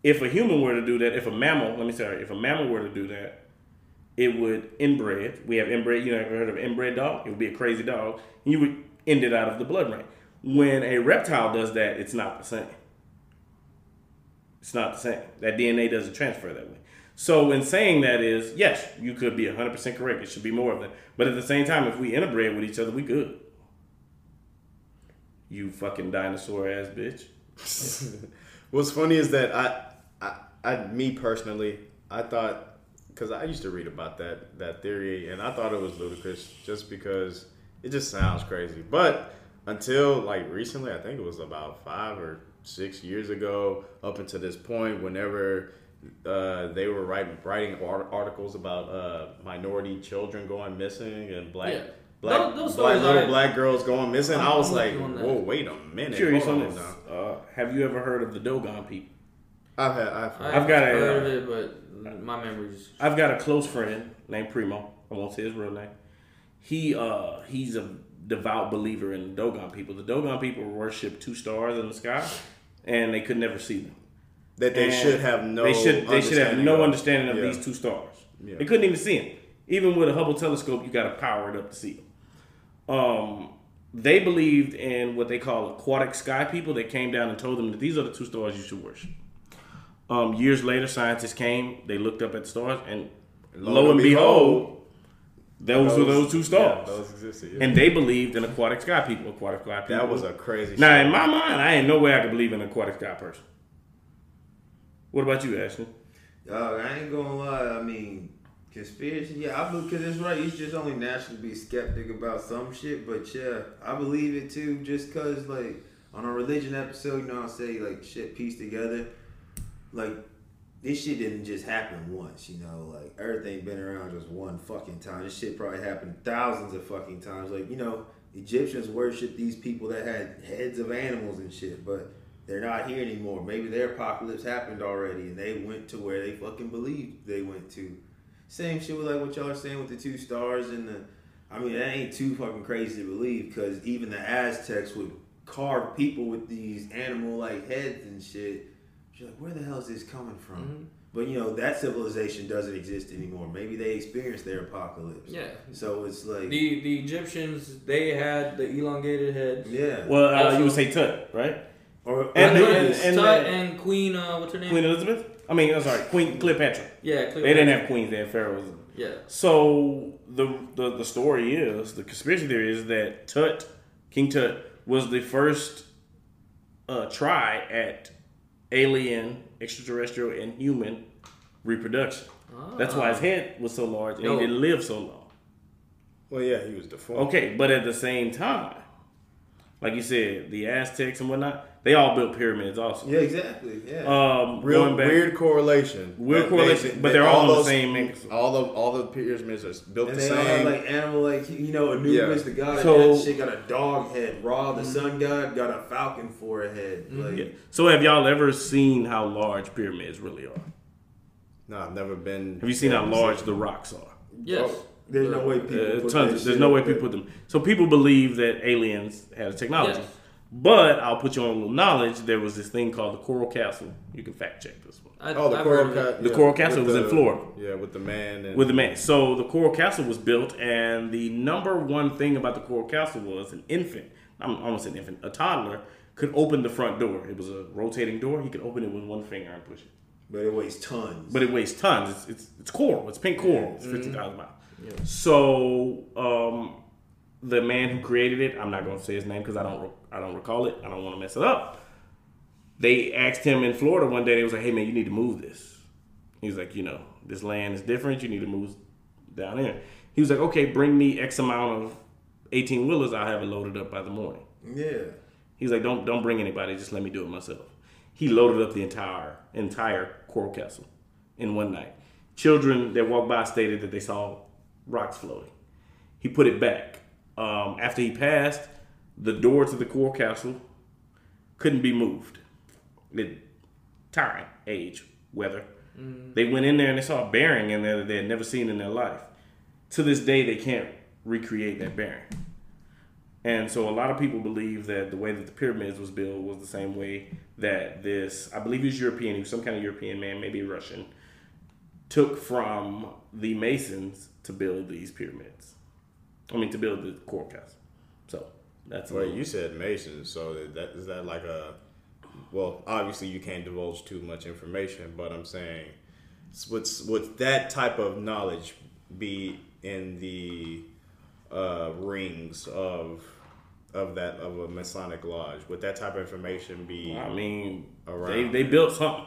If a human were to do that, if a mammal, let me say, if a mammal were to do that, it would inbred. We have inbred. You know, ever heard of inbred dog? It would be a crazy dog. You would end it out of the blood bloodline. When a reptile does that, it's not the same. It's not the same. That DNA doesn't transfer that way. So, in saying that, is yes, you could be 100% correct. It should be more of that. But at the same time, if we interbred with each other, we good. You fucking dinosaur ass bitch. What's funny is that I, I, I me personally, I thought because I used to read about that that theory, and I thought it was ludicrous just because it just sounds crazy. But until like recently, I think it was about five or six years ago, up until this point, whenever uh, they were writing writing articles about uh, minority children going missing and black. Yeah. Black, Those- those black little are- black girls going missing. I'm- I was like, you on that. "Whoa, wait a minute!" Curious hold on on this. Uh, have you ever heard of the Dogon people? I've had, I've heard. I've, got a, heard uh, of it, but my memories. I've got a close friend named Primo. I won't say his real name. He uh he's a devout believer in the Dogon people. The Dogon people worship two stars in the sky, and they could never see them. that they And should have no. They should they should have understanding no of. understanding of Yeah. these two stars. Yeah. They couldn't even see them. Even with a Hubble telescope, you got to power it up to see them. Um, they believed in what they call aquatic sky people. They came down and told them that these are the two stars you should worship. Um, years later, scientists came. They looked up at the stars, and lo, and behold, those, were those two stars. Yeah, those existed. Yeah. and they believed in aquatic sky people. Aquatic sky people. that was a crazy. now shit. in my mind. I ain't no way I could believe in an aquatic sky person. What about you, Ashton? Dog, I ain't gonna lie. I mean, conspiracy. Yeah, I believe because it's right. It's just only natural to be skeptic about some shit. But yeah, I believe it too. Just cause like on a religion episode, you know, I say like shit pieced together. Like this shit didn't just happen once. You know, like Earth ain't been around just one fucking time. This shit probably happened thousands of fucking times. Like you know, Egyptians worship these people that had heads of animals and shit, but they're not here anymore. Maybe their apocalypse happened already and they went to where they fucking believed they went to. Same shit with like what y'all are saying with the two stars and the. I mean, that ain't too fucking crazy to believe because even the Aztecs would carve people with these animal like heads and shit. You're like, where the hell is this coming from? Mhm. But you know, that civilization doesn't exist anymore. Maybe they experienced their apocalypse. Yeah. So it's like, The the Egyptians they had the elongated heads. yeah. Well, uh, Also- you would say Tut, right? Or And- And, and- and, and- Tut and Queen, uh, what's her name? Queen Elizabeth. I mean, I'm sorry, Queen Cleopatra. yeah, They didn't have queens; they had pharaohs. Yeah. So the, the the story is the conspiracy theory is that Tut, King Tut, was the first uh, try at alien, extraterrestrial, and human reproduction. That's why his ah. head was so large and Yo. he didn't live so long. Well, yeah, he was deformed. Okay, but at the same time, like you said, the Aztecs and whatnot, they all built pyramids also. yeah, exactly. Yeah. Um, Real back, weird correlation. Weird That correlation, they- but they- they're all on the same mix. All of all the pyramids are built and the they all have same. like animal, like you know, Anubis, Yeah. the god So- of that shit, got a dog head. Ra, the sun god, got a falcon for a head. Like, Yeah. So have y'all ever seen how large pyramids really are? no, I've never been. Have you seen how large the rocks are? Yes. Oh, there's no way people. Uh, put tons. that There's shit no way people put them. So people believe that aliens have technology. Yes. But I'll put you on a little knowledge. There was this thing called the Coral Castle. You can fact check this one. I, Oh, the I've coral Castle. of it. cat. The Coral Castle with was in Florida. Yeah, with the man and With the man. So the Coral Castle was built, and the number one thing about the Coral Castle was an infant. I'm almost an infant. A toddler could open the front door. It was a rotating door. He could open it with one finger and push it. But it weighs tons. but it weighs tons. It's it's, it's coral. It's pink coral. It's fifty thousand pounds. So um, the man who created it, I'm not going to say his name because I don't re- I don't recall it. I don't want to mess it up. They asked him in Florida one day. They was like, "Hey man, you need to move this." He was like, "You know, this land is different. You need to move down there." He was like, "Okay, bring me X amount of 18 wheelers. I'll have it loaded up by the morning." yeah. He's like, don't don't bring anybody, just let me do it myself. He loaded up the entire entire coral castle in one night. Children that walked by stated that they saw rocks floating. He put it back. Um, after he passed, the door to the core castle couldn't be moved. It, time, age, weather. Mm. They went in there and they saw a bearing in there that they had never seen in their life. To this day, they can't recreate that bearing. And so a lot of people believe that the way that the pyramids was built was the same way that this, I believe he was European, he was some kind of European man, maybe Russian, took from the Masons to build these pyramids. I mean, to build the core castle. So that's Well, you said Mason, so that- that is that like a well, obviously you can't divulge too much information, but I'm saying would would that type of knowledge be in the uh, rings of of that of a Masonic lodge? Would that type of information be? I mean, they, Around. they built something.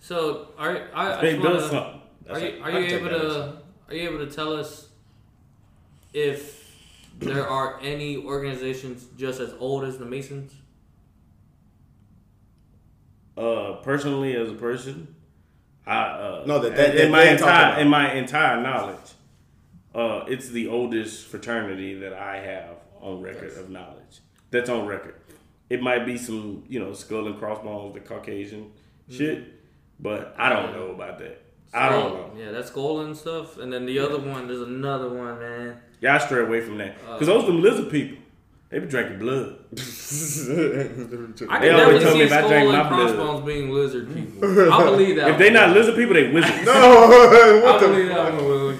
So are I, I They just built wanna, something. are you, I are you able that as- to are you able to tell us if there are any organizations just as old as the Masons? Uh, personally, as a person, I uh, No, that- that- in that my they ain't talking entire in my entire knowledge, uh, it's the oldest fraternity that I have on record of knowledge. That's on record. It might be some you know skull and crossbones, the Caucasian shit, but I don't know about that. I don't know. Yeah, that's gold and stuff. And then the other one, there's another one, man. Y'all stray away from that Uh, because those them lizard people. They be drinking blood. I They can always definitely tell me see if I skull and my blood. crossbones being lizard people. I believe that. If they one. not lizard people, they wizards. I what the believe that one. Willie.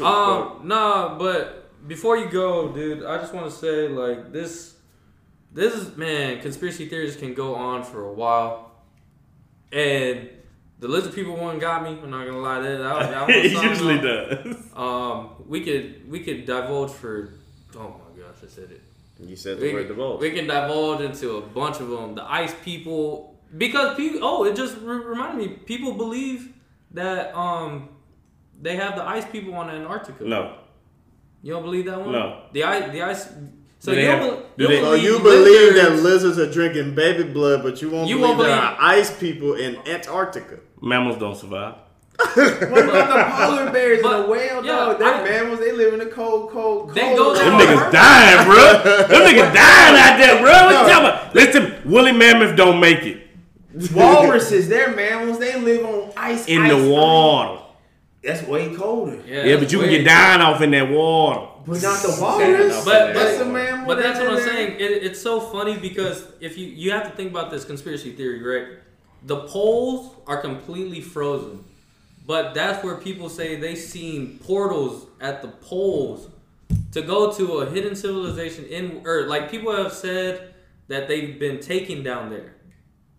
Um, nah, but before you go, dude, I just want to say like this. This is man, conspiracy theories can go on for a while, and the lizard people one got me. I'm not gonna lie, that that, that was it usually else. does. Um, we could we could divulge for. Oh my gosh, I said it. You said We, the word divulge. we can divulge into a bunch of them. The ice people, because people. Oh, it just re- reminded me. People believe that um they have the ice people on Antarctica. No. you don't believe that one. No. the ice, the ice. So you have- don't, do bel- they- believe you believe that lizards- lizards are drinking baby blood, but you won't You believe won't there are ice people in Antarctica. Mammals don't survive. What about the polar bears But- and the whale yeah, dog? They're I- mammals. They live in the cold, cold, cold. They go Them niggas word? dying, bro. Them niggas dying out there, bro. What you talking about? Listen, woolly mammoth don't make it Walruses, they're mammals. They live on ice. in ice, the water. That's way colder. Yeah, Yeah, but you can get dying off in that water. But not the walrus. But- that's but- a mammal. But that's what I'm saying. It, it's so funny because if you you have to think about this conspiracy theory, right? The poles are completely frozen, but that's where people say they seen portals at the poles to go to a hidden civilization in or like people have said that they've been taking down there.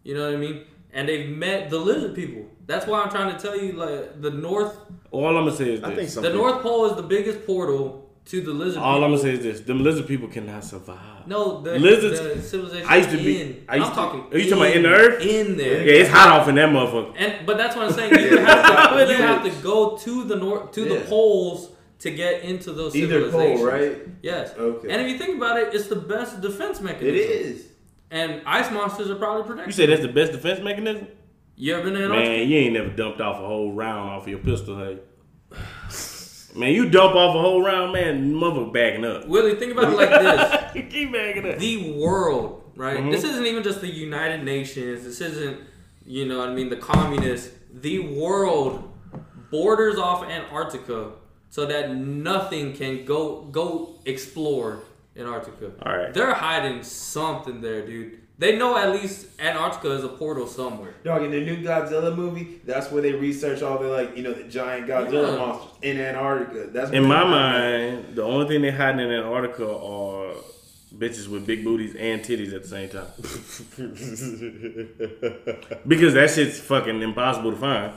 You know what I mean? And they've met the lizard people. That's why I'm trying to tell you, like the north, All I'm gonna say is I this. think some the North Pole is the biggest portal to the lizard. All people. I'm gonna say is this: them lizard people cannot survive. No, the Lizards- The civilization. I used to be- In. I used I'm to- talking. are you talking about in the earth? In there. Yeah, it's hot off in that motherfucker. And but that's what I'm saying. You have to, you have to go to the north to the poles to get into those Either civilizations. pole, right? Yes. Okay. And if you think about it, it's the best defense mechanism. It is. And ice monsters are probably protected. You protected. say that's the best defense mechanism? You ever been in Man, you ain't never dumped off a whole round off of your pistol, hey. Man, you dump off a whole round, man, mother backing up. Willie, think about it like this. keep backing up. the world, right? Mhm. This isn't even just the United Nations. This isn't, you know, what I mean, the communists. The world borders off Antarctica so that nothing can go go explore Antarctica. All right. They're hiding something there, dude. They know at least Antarctica is a portal somewhere. Dog, in the new Godzilla movie, that's where they research all the like, you know, the giant Godzilla Yeah. monsters in Antarctica. That's In my they- mind, the only thing they hiding in Antarctica are bitches with big booties and titties at the same time. because that shit's fucking impossible to find.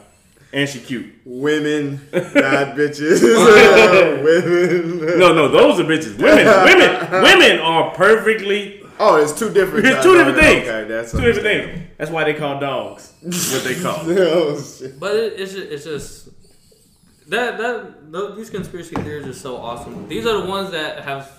And she cute. Women, bad bitches. Women. No, no, those are bitches. Women, women, women are perfectly. Oh, it's two different. It's types. two different things. Okay, that's Two different things. That's why they call dogs what they call. Oh, shit. But it, it's just, it's just that that th- these conspiracy theories are so awesome. These are the ones that have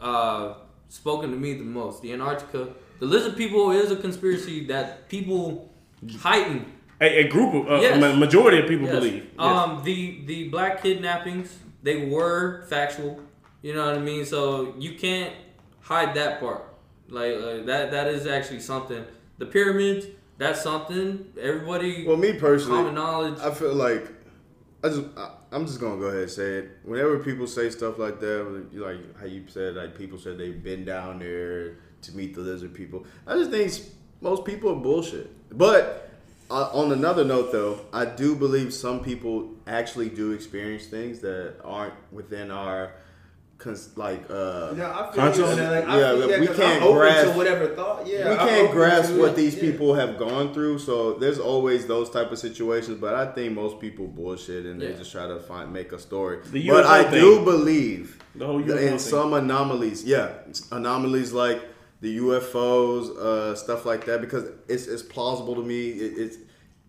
uh, spoken to me the most. The Antarctica, the lizard people is a conspiracy that people heighten. A, a group of, uh, Yes. ma- majority of people Yes. believe. Yes. Um, the the black kidnappings they were factual. You know what I mean. So you can't hide that part. Like, like that that is actually something. The pyramids. That's something everybody Well, me personally, common knowledge. I feel like I just I, I'm just gonna go ahead and say it. Whenever people say stuff like that, like how you said, like people said they've been down there to meet the lizard people. I just think most people are bullshit. But uh, on another note, though, I do believe some people actually do experience things that aren't within our cons- like uh, Yeah, I feel Conscious? you. and, Like, I Yeah, feel, yeah, we 'cause can't I'm open grasp- to whatever thought. Yeah, we can't grasp what it. these Yeah. people have gone through. So there's always those type of situations. But I think most people bullshit and they just try to find make a story. But I thing. do believe The whole that in thing. some anomalies, yeah, anomalies like the UFOs, uh, stuff like that, because it's it's plausible to me. It, it's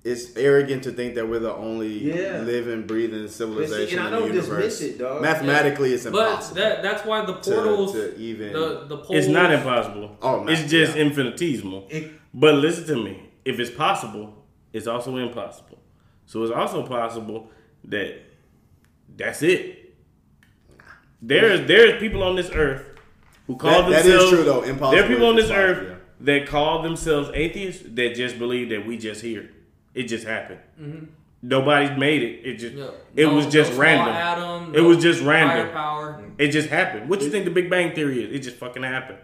it's arrogant to think that we're the only Yeah. living, breathing civilization and I in the don't universe. dismiss it, dog. Mathematically, it's But impossible that that's why the portals, to even. the the poles, It's not impossible. Oh, man, it's just yeah. infinitesimal. It- but listen to me. If it's possible, it's also impossible. So it's also possible that that's it. There's there's people on this earth who call That- that is themselves true, though. Impossible There are people on this possible, earth that call themselves atheists that just believe that we just here. It just happened. Nobody's made it. It just Mm-hmm. No, it no- was just no random. Atom, It no was just random. Power. It just happened. What do you think the Big Bang Theory is? It just fucking happened.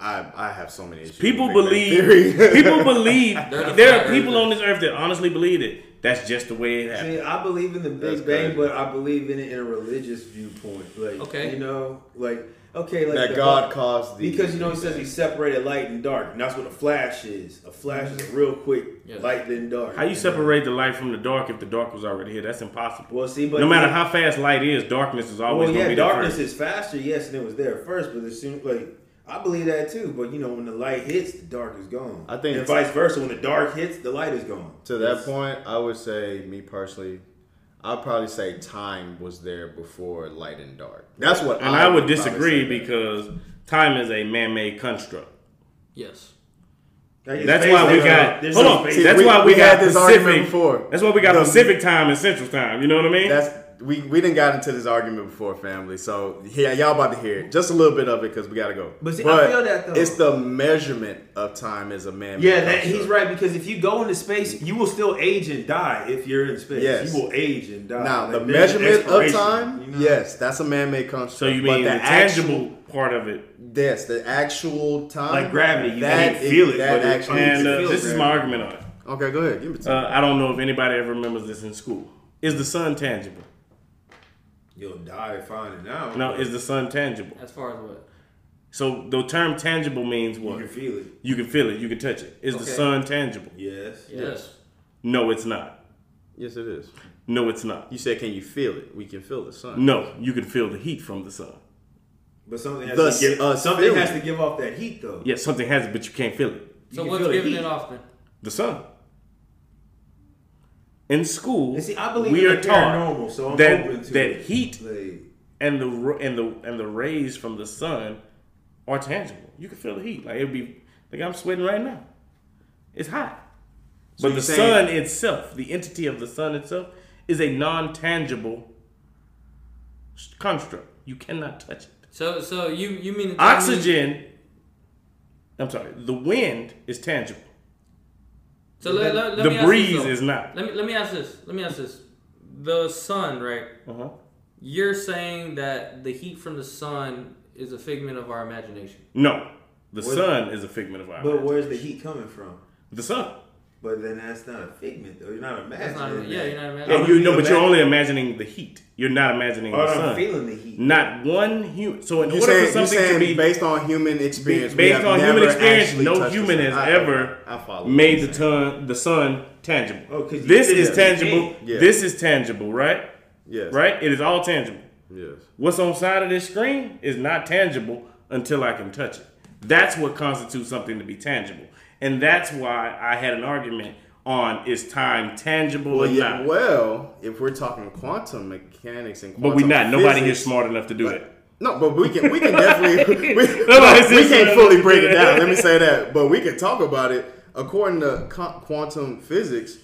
I I have so many issues. People with Big believe. Theory. people believe. The there are people on this earth that honestly believe it. That's just the way it happened. See, I believe in the Big That's Bang, crazy. but I believe in it in a religious viewpoint. Like, Okay. you know, like, okay, like that the- God caused the Because you know he says he separated light and dark, and that's what a flash is. A flash is a real quick Yes. light then dark. How you separate the light from the dark if the dark was already here? That's impossible. Well, see, but no matter how fast light is, darkness is always well, yeah, be there darkness first. is faster, yes, and it was there first, but as soon like I believe that too. But you know, when the light hits, the dark is gone. I think and vice versa. When the dark hits, the light is gone. To that It's- point, I would say, me personally, I'd probably say time was there before light and dark. That's what And I would probably disagree because time is a man-made construct. Yes. Like, That's why we got. there's Hold on. See, That's we- why we, we got had this argument Pacific. before. That's why we got The- Pacific time and Central time. You know what I mean? That's we we didn't got into this argument before, family. So yeah, y'all about to hear it. just a little bit of it because we gotta go. But see, I feel that, though. it's the measurement of time as a man. Yeah, that, he's right because if you go into space, you will still age and die if you're in space. Yes. You will age and die. Now Like, the measurement of time, you know? yes, that's a man-made construct. so you But mean the, actual- tangible part of it? Yes, the actual time, Like gravity, you that can't feel it, That but actually, And uh, feel this is my argument on it. okay, go ahead. Give me time. Uh, I don't know if anybody ever remembers this in school. Is the sun tangible? You'll die finding out. No, is the sun tangible? As far as what? So the term tangible means what? You can feel it. You can feel it. You can touch it. Is the sun tangible? Yes. Yes. No, it's not. Yes, it is. No, it's not. You said, can you feel it? We can feel the sun. No, you can feel the heat from the sun. But something has Thus, to give, uh, something has to give off that heat though. Yeah, something has it, but you can't feel it. So can what's feel giving heat. it off then? The sun. In school, And see, I believe we are the taught so that that heat Like, and the and the and the rays from the sun are tangible. You can feel the heat. Like it'd be like I'm sweating right now. It's hot. So but you're the saying- sun itself, the entity of the sun itself, is a non-tangible construct. You cannot touch it. So so you you mean to tell me- Oxygen. I'm sorry. The wind is tangible. So let, let, let the me ask breeze this, though. is not. Let me let me ask this. Let me ask this. The sun, right? Uh-huh. You're saying that the heat from the sun is a figment of our imagination. No, the Where- sun is a figment of our. Imagination. But where's the heat coming from? the sun? But then that's not a figment though. You're not imagining. That's not. Yeah, you're not imagining. you you know, but you're only imagining the heat. You're not imagining Oh, the I'm sun. feeling the heat. Not one human. So in You're order saying, for you're something to saying be based on human experience. based on human experience, no human has I- ever I made the you're sun the sun tangible. Oh, 'cause you this is tangible. Yeah. This is tangible, right? Yes. Right? It is all tangible. Yes. What's on side of this screen is not tangible until I can touch it. That's what constitutes something to be tangible. And that's why I had an argument on is time tangible Well, or yeah. not. Well, if we're talking quantum mechanics and quantum but quantum we not. Nobody physics, here's smart enough to do that. No, but we can we can definitely we, we can't fully break it down. Let me say that, but we can talk about it. According to quantum physics,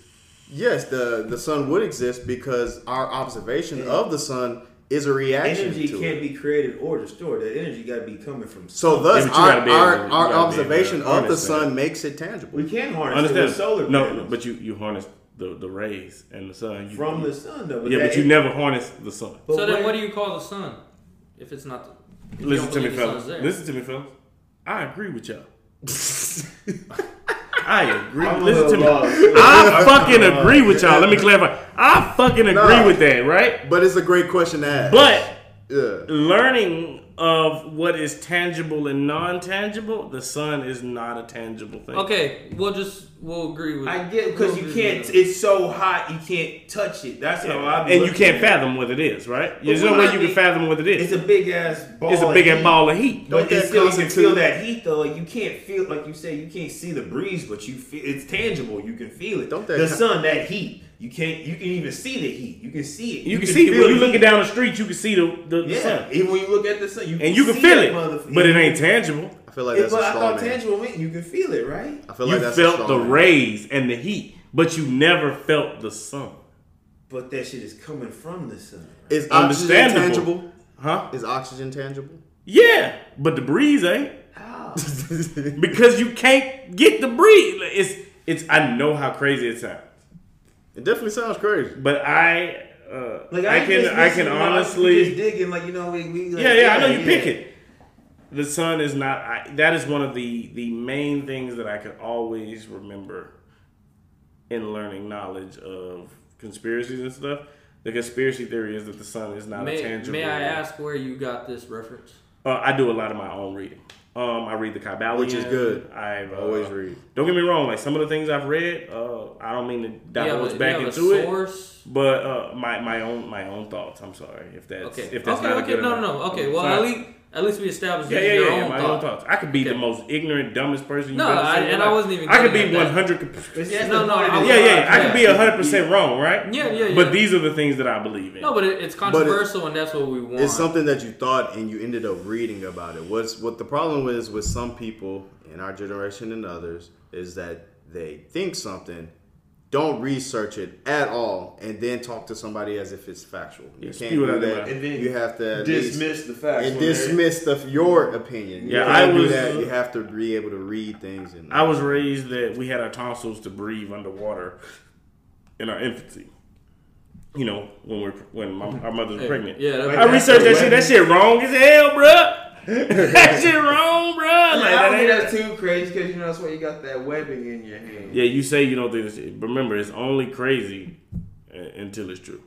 yes, the the sun would exist because our observation mm. of the sun is a reaction Energy to can't it. be created or destroyed. That energy got to be coming from. So thus, Yeah, our, able our, to- our gotta be able to observation of the harness that. sun makes it tangible. we can harness Understand? it with solar no, panels but you you harness the, the rays and the sun You- from the sun though. yeah, but you en- never harness the sun. but so then, what do you call the sun? If it's not. The, if Listen to me, believe fellas. Listen to me, fellas. I agree with y'all. I agree. I'm Listen to me. I fucking agree with y'all. Let me clarify. I fucking agree Nah. with that, right? But it's a great question to ask. But yeah. learning of what is tangible and non-tangible, the sun is not a tangible thing. Okay, we'll just we'll agree with. I get because you we'll can't. agree It's so hot you can't touch it. That's how I. And you can't fathom what it is, right? There's no way I you can fathom what it is. It's a big ass ball. It's a of big ass heat. ball of heat. But that it's still you can feel that heat though. Like you can't feel like you say you can't see the breeze, but you feel it's tangible. You can feel it. Don't that the con- sun, that heat. You can't. You can even see the heat. You can see it. You, can see it feel when you the looking down the street. You can see the the, the Yeah, sun, even when you look at the sun, you and you can see feel it, motherfucker. but it ain't tangible. I feel like Yeah, that's but a I strong thought man. tangible meant you can feel it, right? I feel like you that's a felt strong the man. rays and the heat, but you never felt the sun. But that shit is coming from the sun. Is oxygen Understandable. tangible? Huh? Is oxygen tangible? Yeah, but the breeze ain't How? because you can't get the breeze. It's it's. I know how crazy it sounds, It definitely sounds crazy. but I uh, Like I ain't can just I can you know, honestly just digging like you know we, we like, yeah yeah I know you yeah. pick it. The sun is not. I, that is one of the the main things that I could always remember in learning knowledge of conspiracies and stuff. The conspiracy theory is that the sun is not a tangible. may I ask where you got this reference? Uh, I do a lot of my own reading. Um, I read the Kybalion, Which is good. I've uh, Always read. Don't get me wrong. Like some of the things I've read, uh, I don't mean to dive you have divulge a- do back you have into it, but uh, my my own my own thoughts. I'm sorry if that's Okay. if that's okay. not a okay. good No, no, no. Okay. Well, Sorry. at least at least we established Yeah, yeah, your yeah, yeah, own my thought. own thoughts. I could be the most ignorant, dumbest person you've No, ever I- seen and your I wasn't even I could be 100. But see, that's No, no, point I- Yeah, yeah, I Yeah. could be 100 percent wrong, right? Yeah, yeah, yeah. But these are the things that I believe in. No, but it, it's controversial, and that's what we want. It's something that you thought and you ended up reading about it. What's what the problem is with some people in our generation and others is that they think something, don't research it at all, and then talk to somebody as if it's factual. You Yeah, can't do that. And then you have to dismiss the facts. and dismiss the, your opinion. You Yeah, can't I do was, that. uh, You have to be able to read things. And I was raised that we had our tonsils to breathe underwater in our infancy. You know, when we're when my, our mothers Hey, pregnant. Yeah, I researched that shit. That shit wrong as hell, bruh. That shit wrong, bruh. Like, I that don't think ain't- that's too crazy because you know that's why you got that webbing in your hand. yeah, you say you don't think this shit. but Remember, it's only crazy uh, until it's true.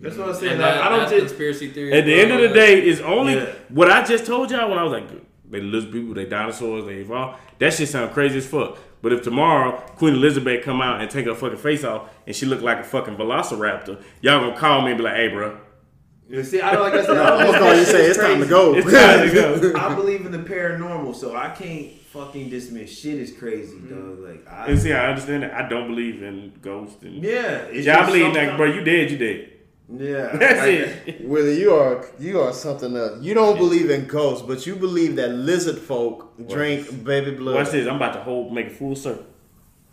That's what I'm saying. Like, that, I don't that's just. conspiracy theory. At the end of the day, it's only Yeah. what I just told y'all when I was like, they lizard people, they dinosaurs, they evolve. That shit sound crazy as fuck. But if tomorrow Queen Elizabeth come out and take her fucking face off and she look like a fucking velociraptor, y'all gonna call me and be like, hey, bro, You see, I don't like I said. I I'm don't gonna call you say it's time to go. it's time to go. I believe in the paranormal, so I can't fucking dismiss shit is crazy, mm-hmm. dog. Like, I, And see, I understand that. I don't believe in ghosts and yeah, it's yeah, I believe that, sometimes- bro. You dead, you dead. Yeah, That's like, it. Willie, you are you are something else. You don't believe in ghosts, but you believe that lizard folk drink baby blood. Watch this. I'm about to hold, make a full circle.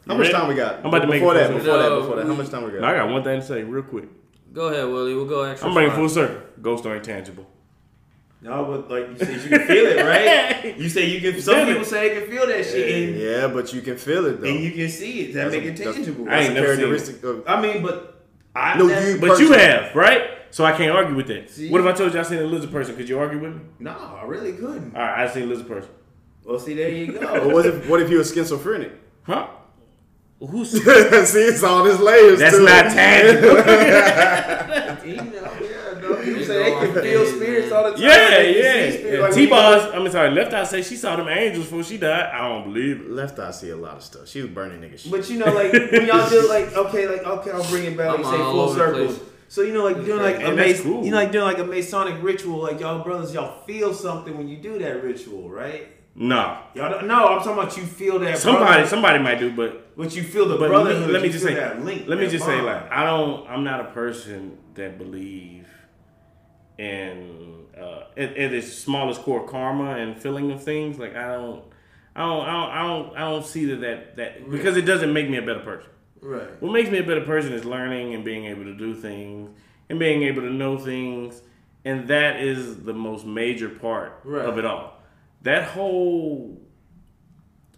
How much time we got? I'm about to make before it that. full Before that. circle. Before that. How much time we got? I got one thing to say real quick. Go ahead, Willie. We'll go extra. I'm bringing five. full circle. Ghosts are intangible. no, but like you said, you can feel it, right? You say you can. Some Feel people say they can feel that shit, and, Yeah, but you can feel it though. and you can see it. That That's make a- it that's- tangible. I ain't That's never seen characteristic of. I mean, but I No, you- But you have, right? So I can't argue with that. See? What if I told you I seen a lizard person? Could you argue with me? no, I really couldn't. All right, I seen a lizard person. Well, see, there you But go. what if what if you were schizophrenic? Huh? Who's See, it's all his layers. That's too. not tangible. you know, yeah, no, people It's say they all can feel spirits all the time. yeah, They yeah. spirits. Like, when T you go- Boz, I mean, sorry, Left Eye say she saw them angels before she died. I don't believe it. Left eye see a lot of stuff. She was burning niggas. shit. But you know, like when y'all do like okay, like okay, I'll bring it back. Like I'm say all full over the circle. place. So you know, like doing like a And that's mas- cool. you know, like doing like a Masonic ritual. Like y'all brothers, y'all feel something when you do that ritual, right? Nah. Y'all. No, I'm talking about you feel that. Somebody, brother- somebody might do, but but you feel the but let brotherhood. me, let me just say, that link. let me just say, like, I don't, I'm not a person that believe in uh, at, at its smallest core karma and feeling of things. Like, I don't, I don't, I don't, I don't, I don't see that that that because it doesn't make me a better person. right. What makes me a better person is learning and being able to do things and being able to know things, and that is the most major part Right. of it all. That whole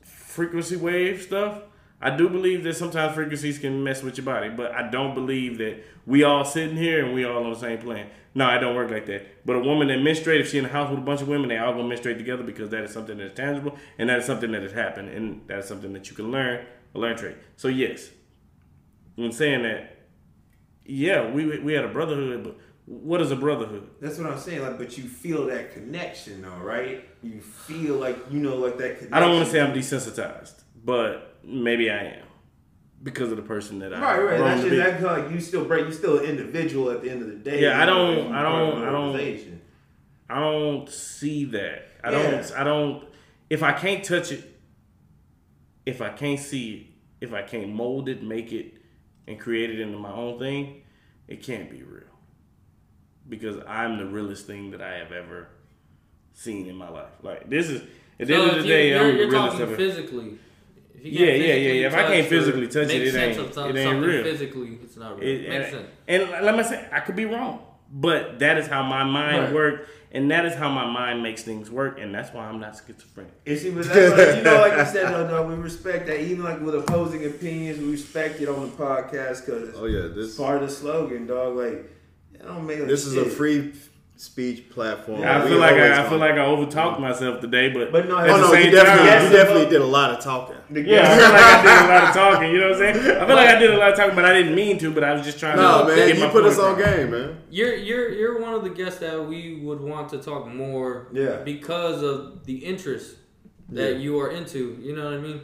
frequency wave stuff, I do believe that sometimes frequencies can mess with your body, but I don't believe that we all sitting here and we all on the same plane. No, it don't work like that. But a woman that menstruates, if she in a house with a bunch of women, they all gonna menstruate together because that is something that's tangible and that is something that has happened and that is something that you can learn, a learn trait. So yes, when saying that, yeah, we we had a brotherhood, but what is a brotherhood? That's what I'm saying. Like, but you feel that connection, though, right? You feel like you know, like that. Connection. I don't want to say I'm desensitized, but maybe I am because of the person that I Right, right. That's just that's like you still break. You still an individual at the end of the day. Yeah, I don't- I you're don't- I don't- I don't see that. I Yeah. don't. I don't. If I can't touch it, if I can't see it, if I can't mold it, make it, and create it into my own thing, it can't be real. Because I'm the realest thing that I have ever seen in my life. Like this is at the So end of the you- day, you're, I'm the you're realest talking ever. physically. If you Yeah, can't yeah, yeah, yeah. If I can't physically touch it, it sense ain't- of it ain't real. Physically, it's not real. It, Makes and, sense. and let me say, I could be wrong, but that is how my mind Right. works, and that is how my mind makes things work, and that's why I'm not schizophrenic. And see, but that's like, you know, like I said, though, though, we respect that. Even like with opposing opinions, we respect it on the podcast because Oh yeah, this part of the slogan, dog. Like, it don't make like this is a free speech platform. I feel like I, I feel like I overtalked myself today, but But no, at Oh the no, same you definitely, time, you definitely did a lot of talking. Yeah, I feel like I did a lot of talking. You know what I'm saying? I feel like I did a lot of talking, but I didn't mean to. But I was just trying to. No, to man, get you my put point us on across. game, man. You're you're you're one of the guests that we would want to talk more. Yeah. Because of the interest that Yeah. you are into. You know what I mean?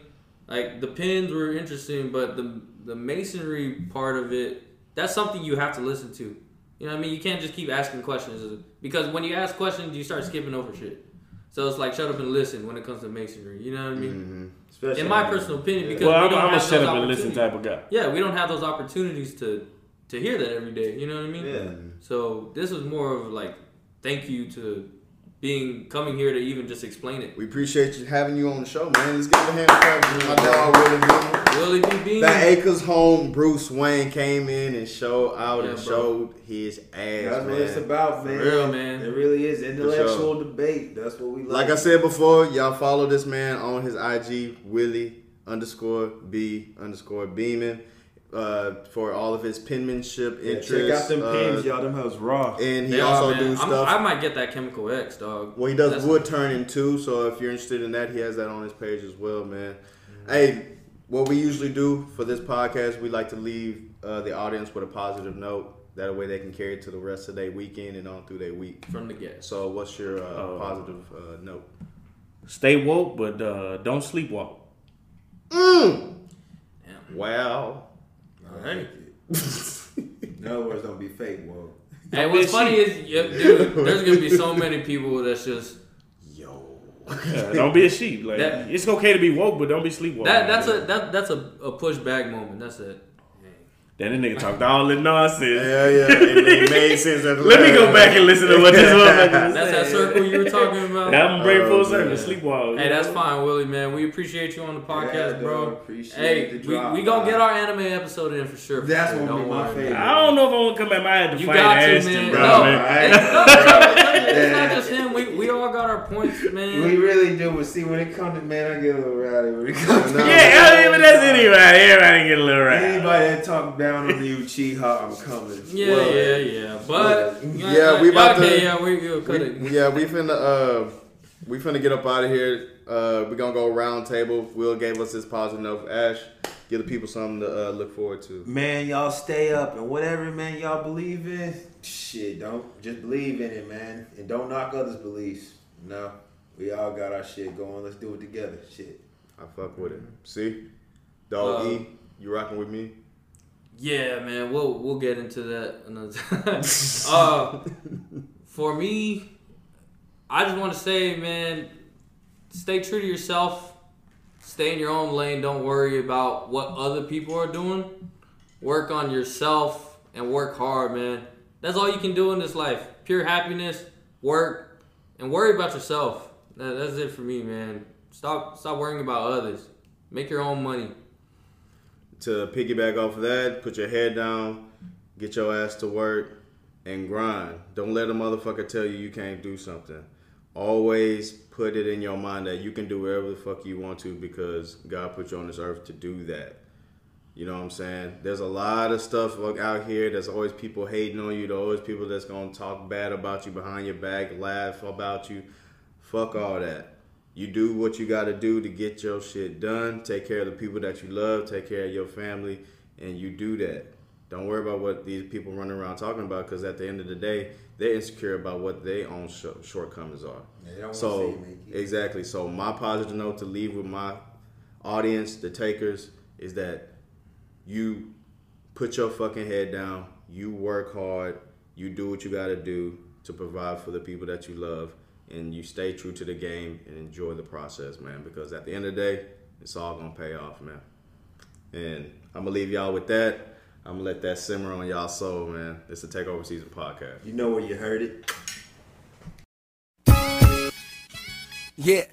Like the pins were interesting, but the the masonry part of it, that's something you have to listen to. You know what I mean? You can't just keep asking questions because when you ask questions, you start skipping over shit. So it's like shut up and listen when it comes to masonry. You know what I mean? Mm-hmm. Especially In my personal opinion, because Well, we I'm, don't I'm a shut up and listen type of guy. Yeah, we don't have those opportunities to to hear that every day. You know what I mean? Yeah. So this was more of like thank you to being coming here to even just explain it. We appreciate you having you on the show, man. Let's give a hand clap to my dog Willie Beamin. Willie B. Bean. That Acres home, Bruce Wayne came in and showed out Yeah, and bro. showed his ass, That's what it's about, man. real, man. It really is intellectual sure. debate. That's what we like. Like I said before, y'all follow this man on his IG, Willie underscore B underscore Beeman, uh, for all of his penmanship Yeah, interests. check out them uh, pins, y'all. Them hoes raw. And he They also man. do I'm- stuff. I might get that Chemical X, dog. Well, he does That's- wood turning too, so if you're interested in that, he has that on his page as well, man. Mm-hmm. Hey, what we usually do for this podcast, we like to leave uh, the audience with a positive note. That way they can carry it to the rest of their weekend and on through their week. from the get. So, what's your uh, Oh. positive uh, note? Stay woke, but uh, don't sleepwalk. Mmm. Wow. I like it. In other words, don't be fake, whoa. Hey, what's funny is, yeah, dude, there's gonna be so many people that's just Yo. Yeah, don't be a sheep. Like That- it's okay to be woke, but don't be sleepwalking. that. That's a that that's a, a pushback moment. That's it. Then this nigga talked all the nonsense. Yeah, yeah. It, it made sense. Let me go back and listen to what this motherfucker was That's that circle you were talking about. I'm gonna bring Oh, full man. circle. Sleepwalk. Hey, that's fine, Willie, man. We appreciate you on the podcast, Yeah, bro. dog. Appreciate Hey, the we, drop, we gonna get our anime episode in for sure. for That's sure. gonna be my favorite. I don't know if I want to come back. I had to You fight got to, Ashton, man. bro. no, man. it's, no, it's not- just him. We, we all got our points, man. We really do, but see, when it comes to man, I get a little rowdy when it comes to No. Yeah, I mean, but that's anybody. Everybody get a little right. Anybody that talk down on you, Uchiha, I'm coming. yeah, Well, yeah, yeah. But Yeah, we about okay, to- Yeah, we we'll cut it. We, yeah, we finna uh, we finna get up out of here. Uh, we gonna go round table. Will gave us this positive note. Ash, give the people something to uh, look forward to. Man, y'all stay up and whatever, man, y'all believe in. Shit, don't just believe in it, man, and don't knock others' beliefs. No, we all got our shit going. Let's do it together. Shit. I fuck with it. See, dog Uh, E, you rocking with me? Yeah, man, we'll we'll get into that another time. uh, for me, I just want to say, man, stay true to yourself. Stay in your own lane. Don't worry about what other people are doing. Work on yourself and work hard, man. That's all you can do in this life. Pure happiness, work, and worry about yourself. That, that's it for me, man. Stop stop worrying about others. Make your own money. To piggyback off of that, put your head down, get your ass to work, and grind. Don't let a motherfucker tell you you can't do something. Always put it in your mind that you can do whatever the fuck you want to because God put you on this earth to do that. You know what I'm saying? There's a lot of stuff out here. There's always people hating on you. There's always people that's gonna talk bad about you behind your back, laugh about you. Fuck all that. You do what you gotta do to get your shit done. Take care of the people that you love. Take care of your family, and you do that. Don't worry about what these people running around talking about, because at the end of the day, they're insecure about what their own sh- shortcomings are. They don't wanna So exactly. So my positive note to leave with my audience, the takers, is that you put your fucking head down. You work hard. You do what you got to do to provide for the people that you love, and you stay true to the game and enjoy the process, man. Because at the end of the day, it's all gonna pay off, man. And I'm gonna leave y'all with that. I'm gonna let that simmer on y'all soul, man. It's the Takeover Season podcast. You know where you heard it. Yeah.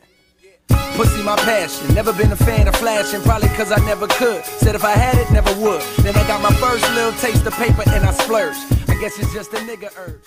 Pussy my passion. Never been a fan of flashing, probably cause I never could. Said if I had it, never would. Then I got my first little taste of paper and I splurged. I guess it's just a nigga urge.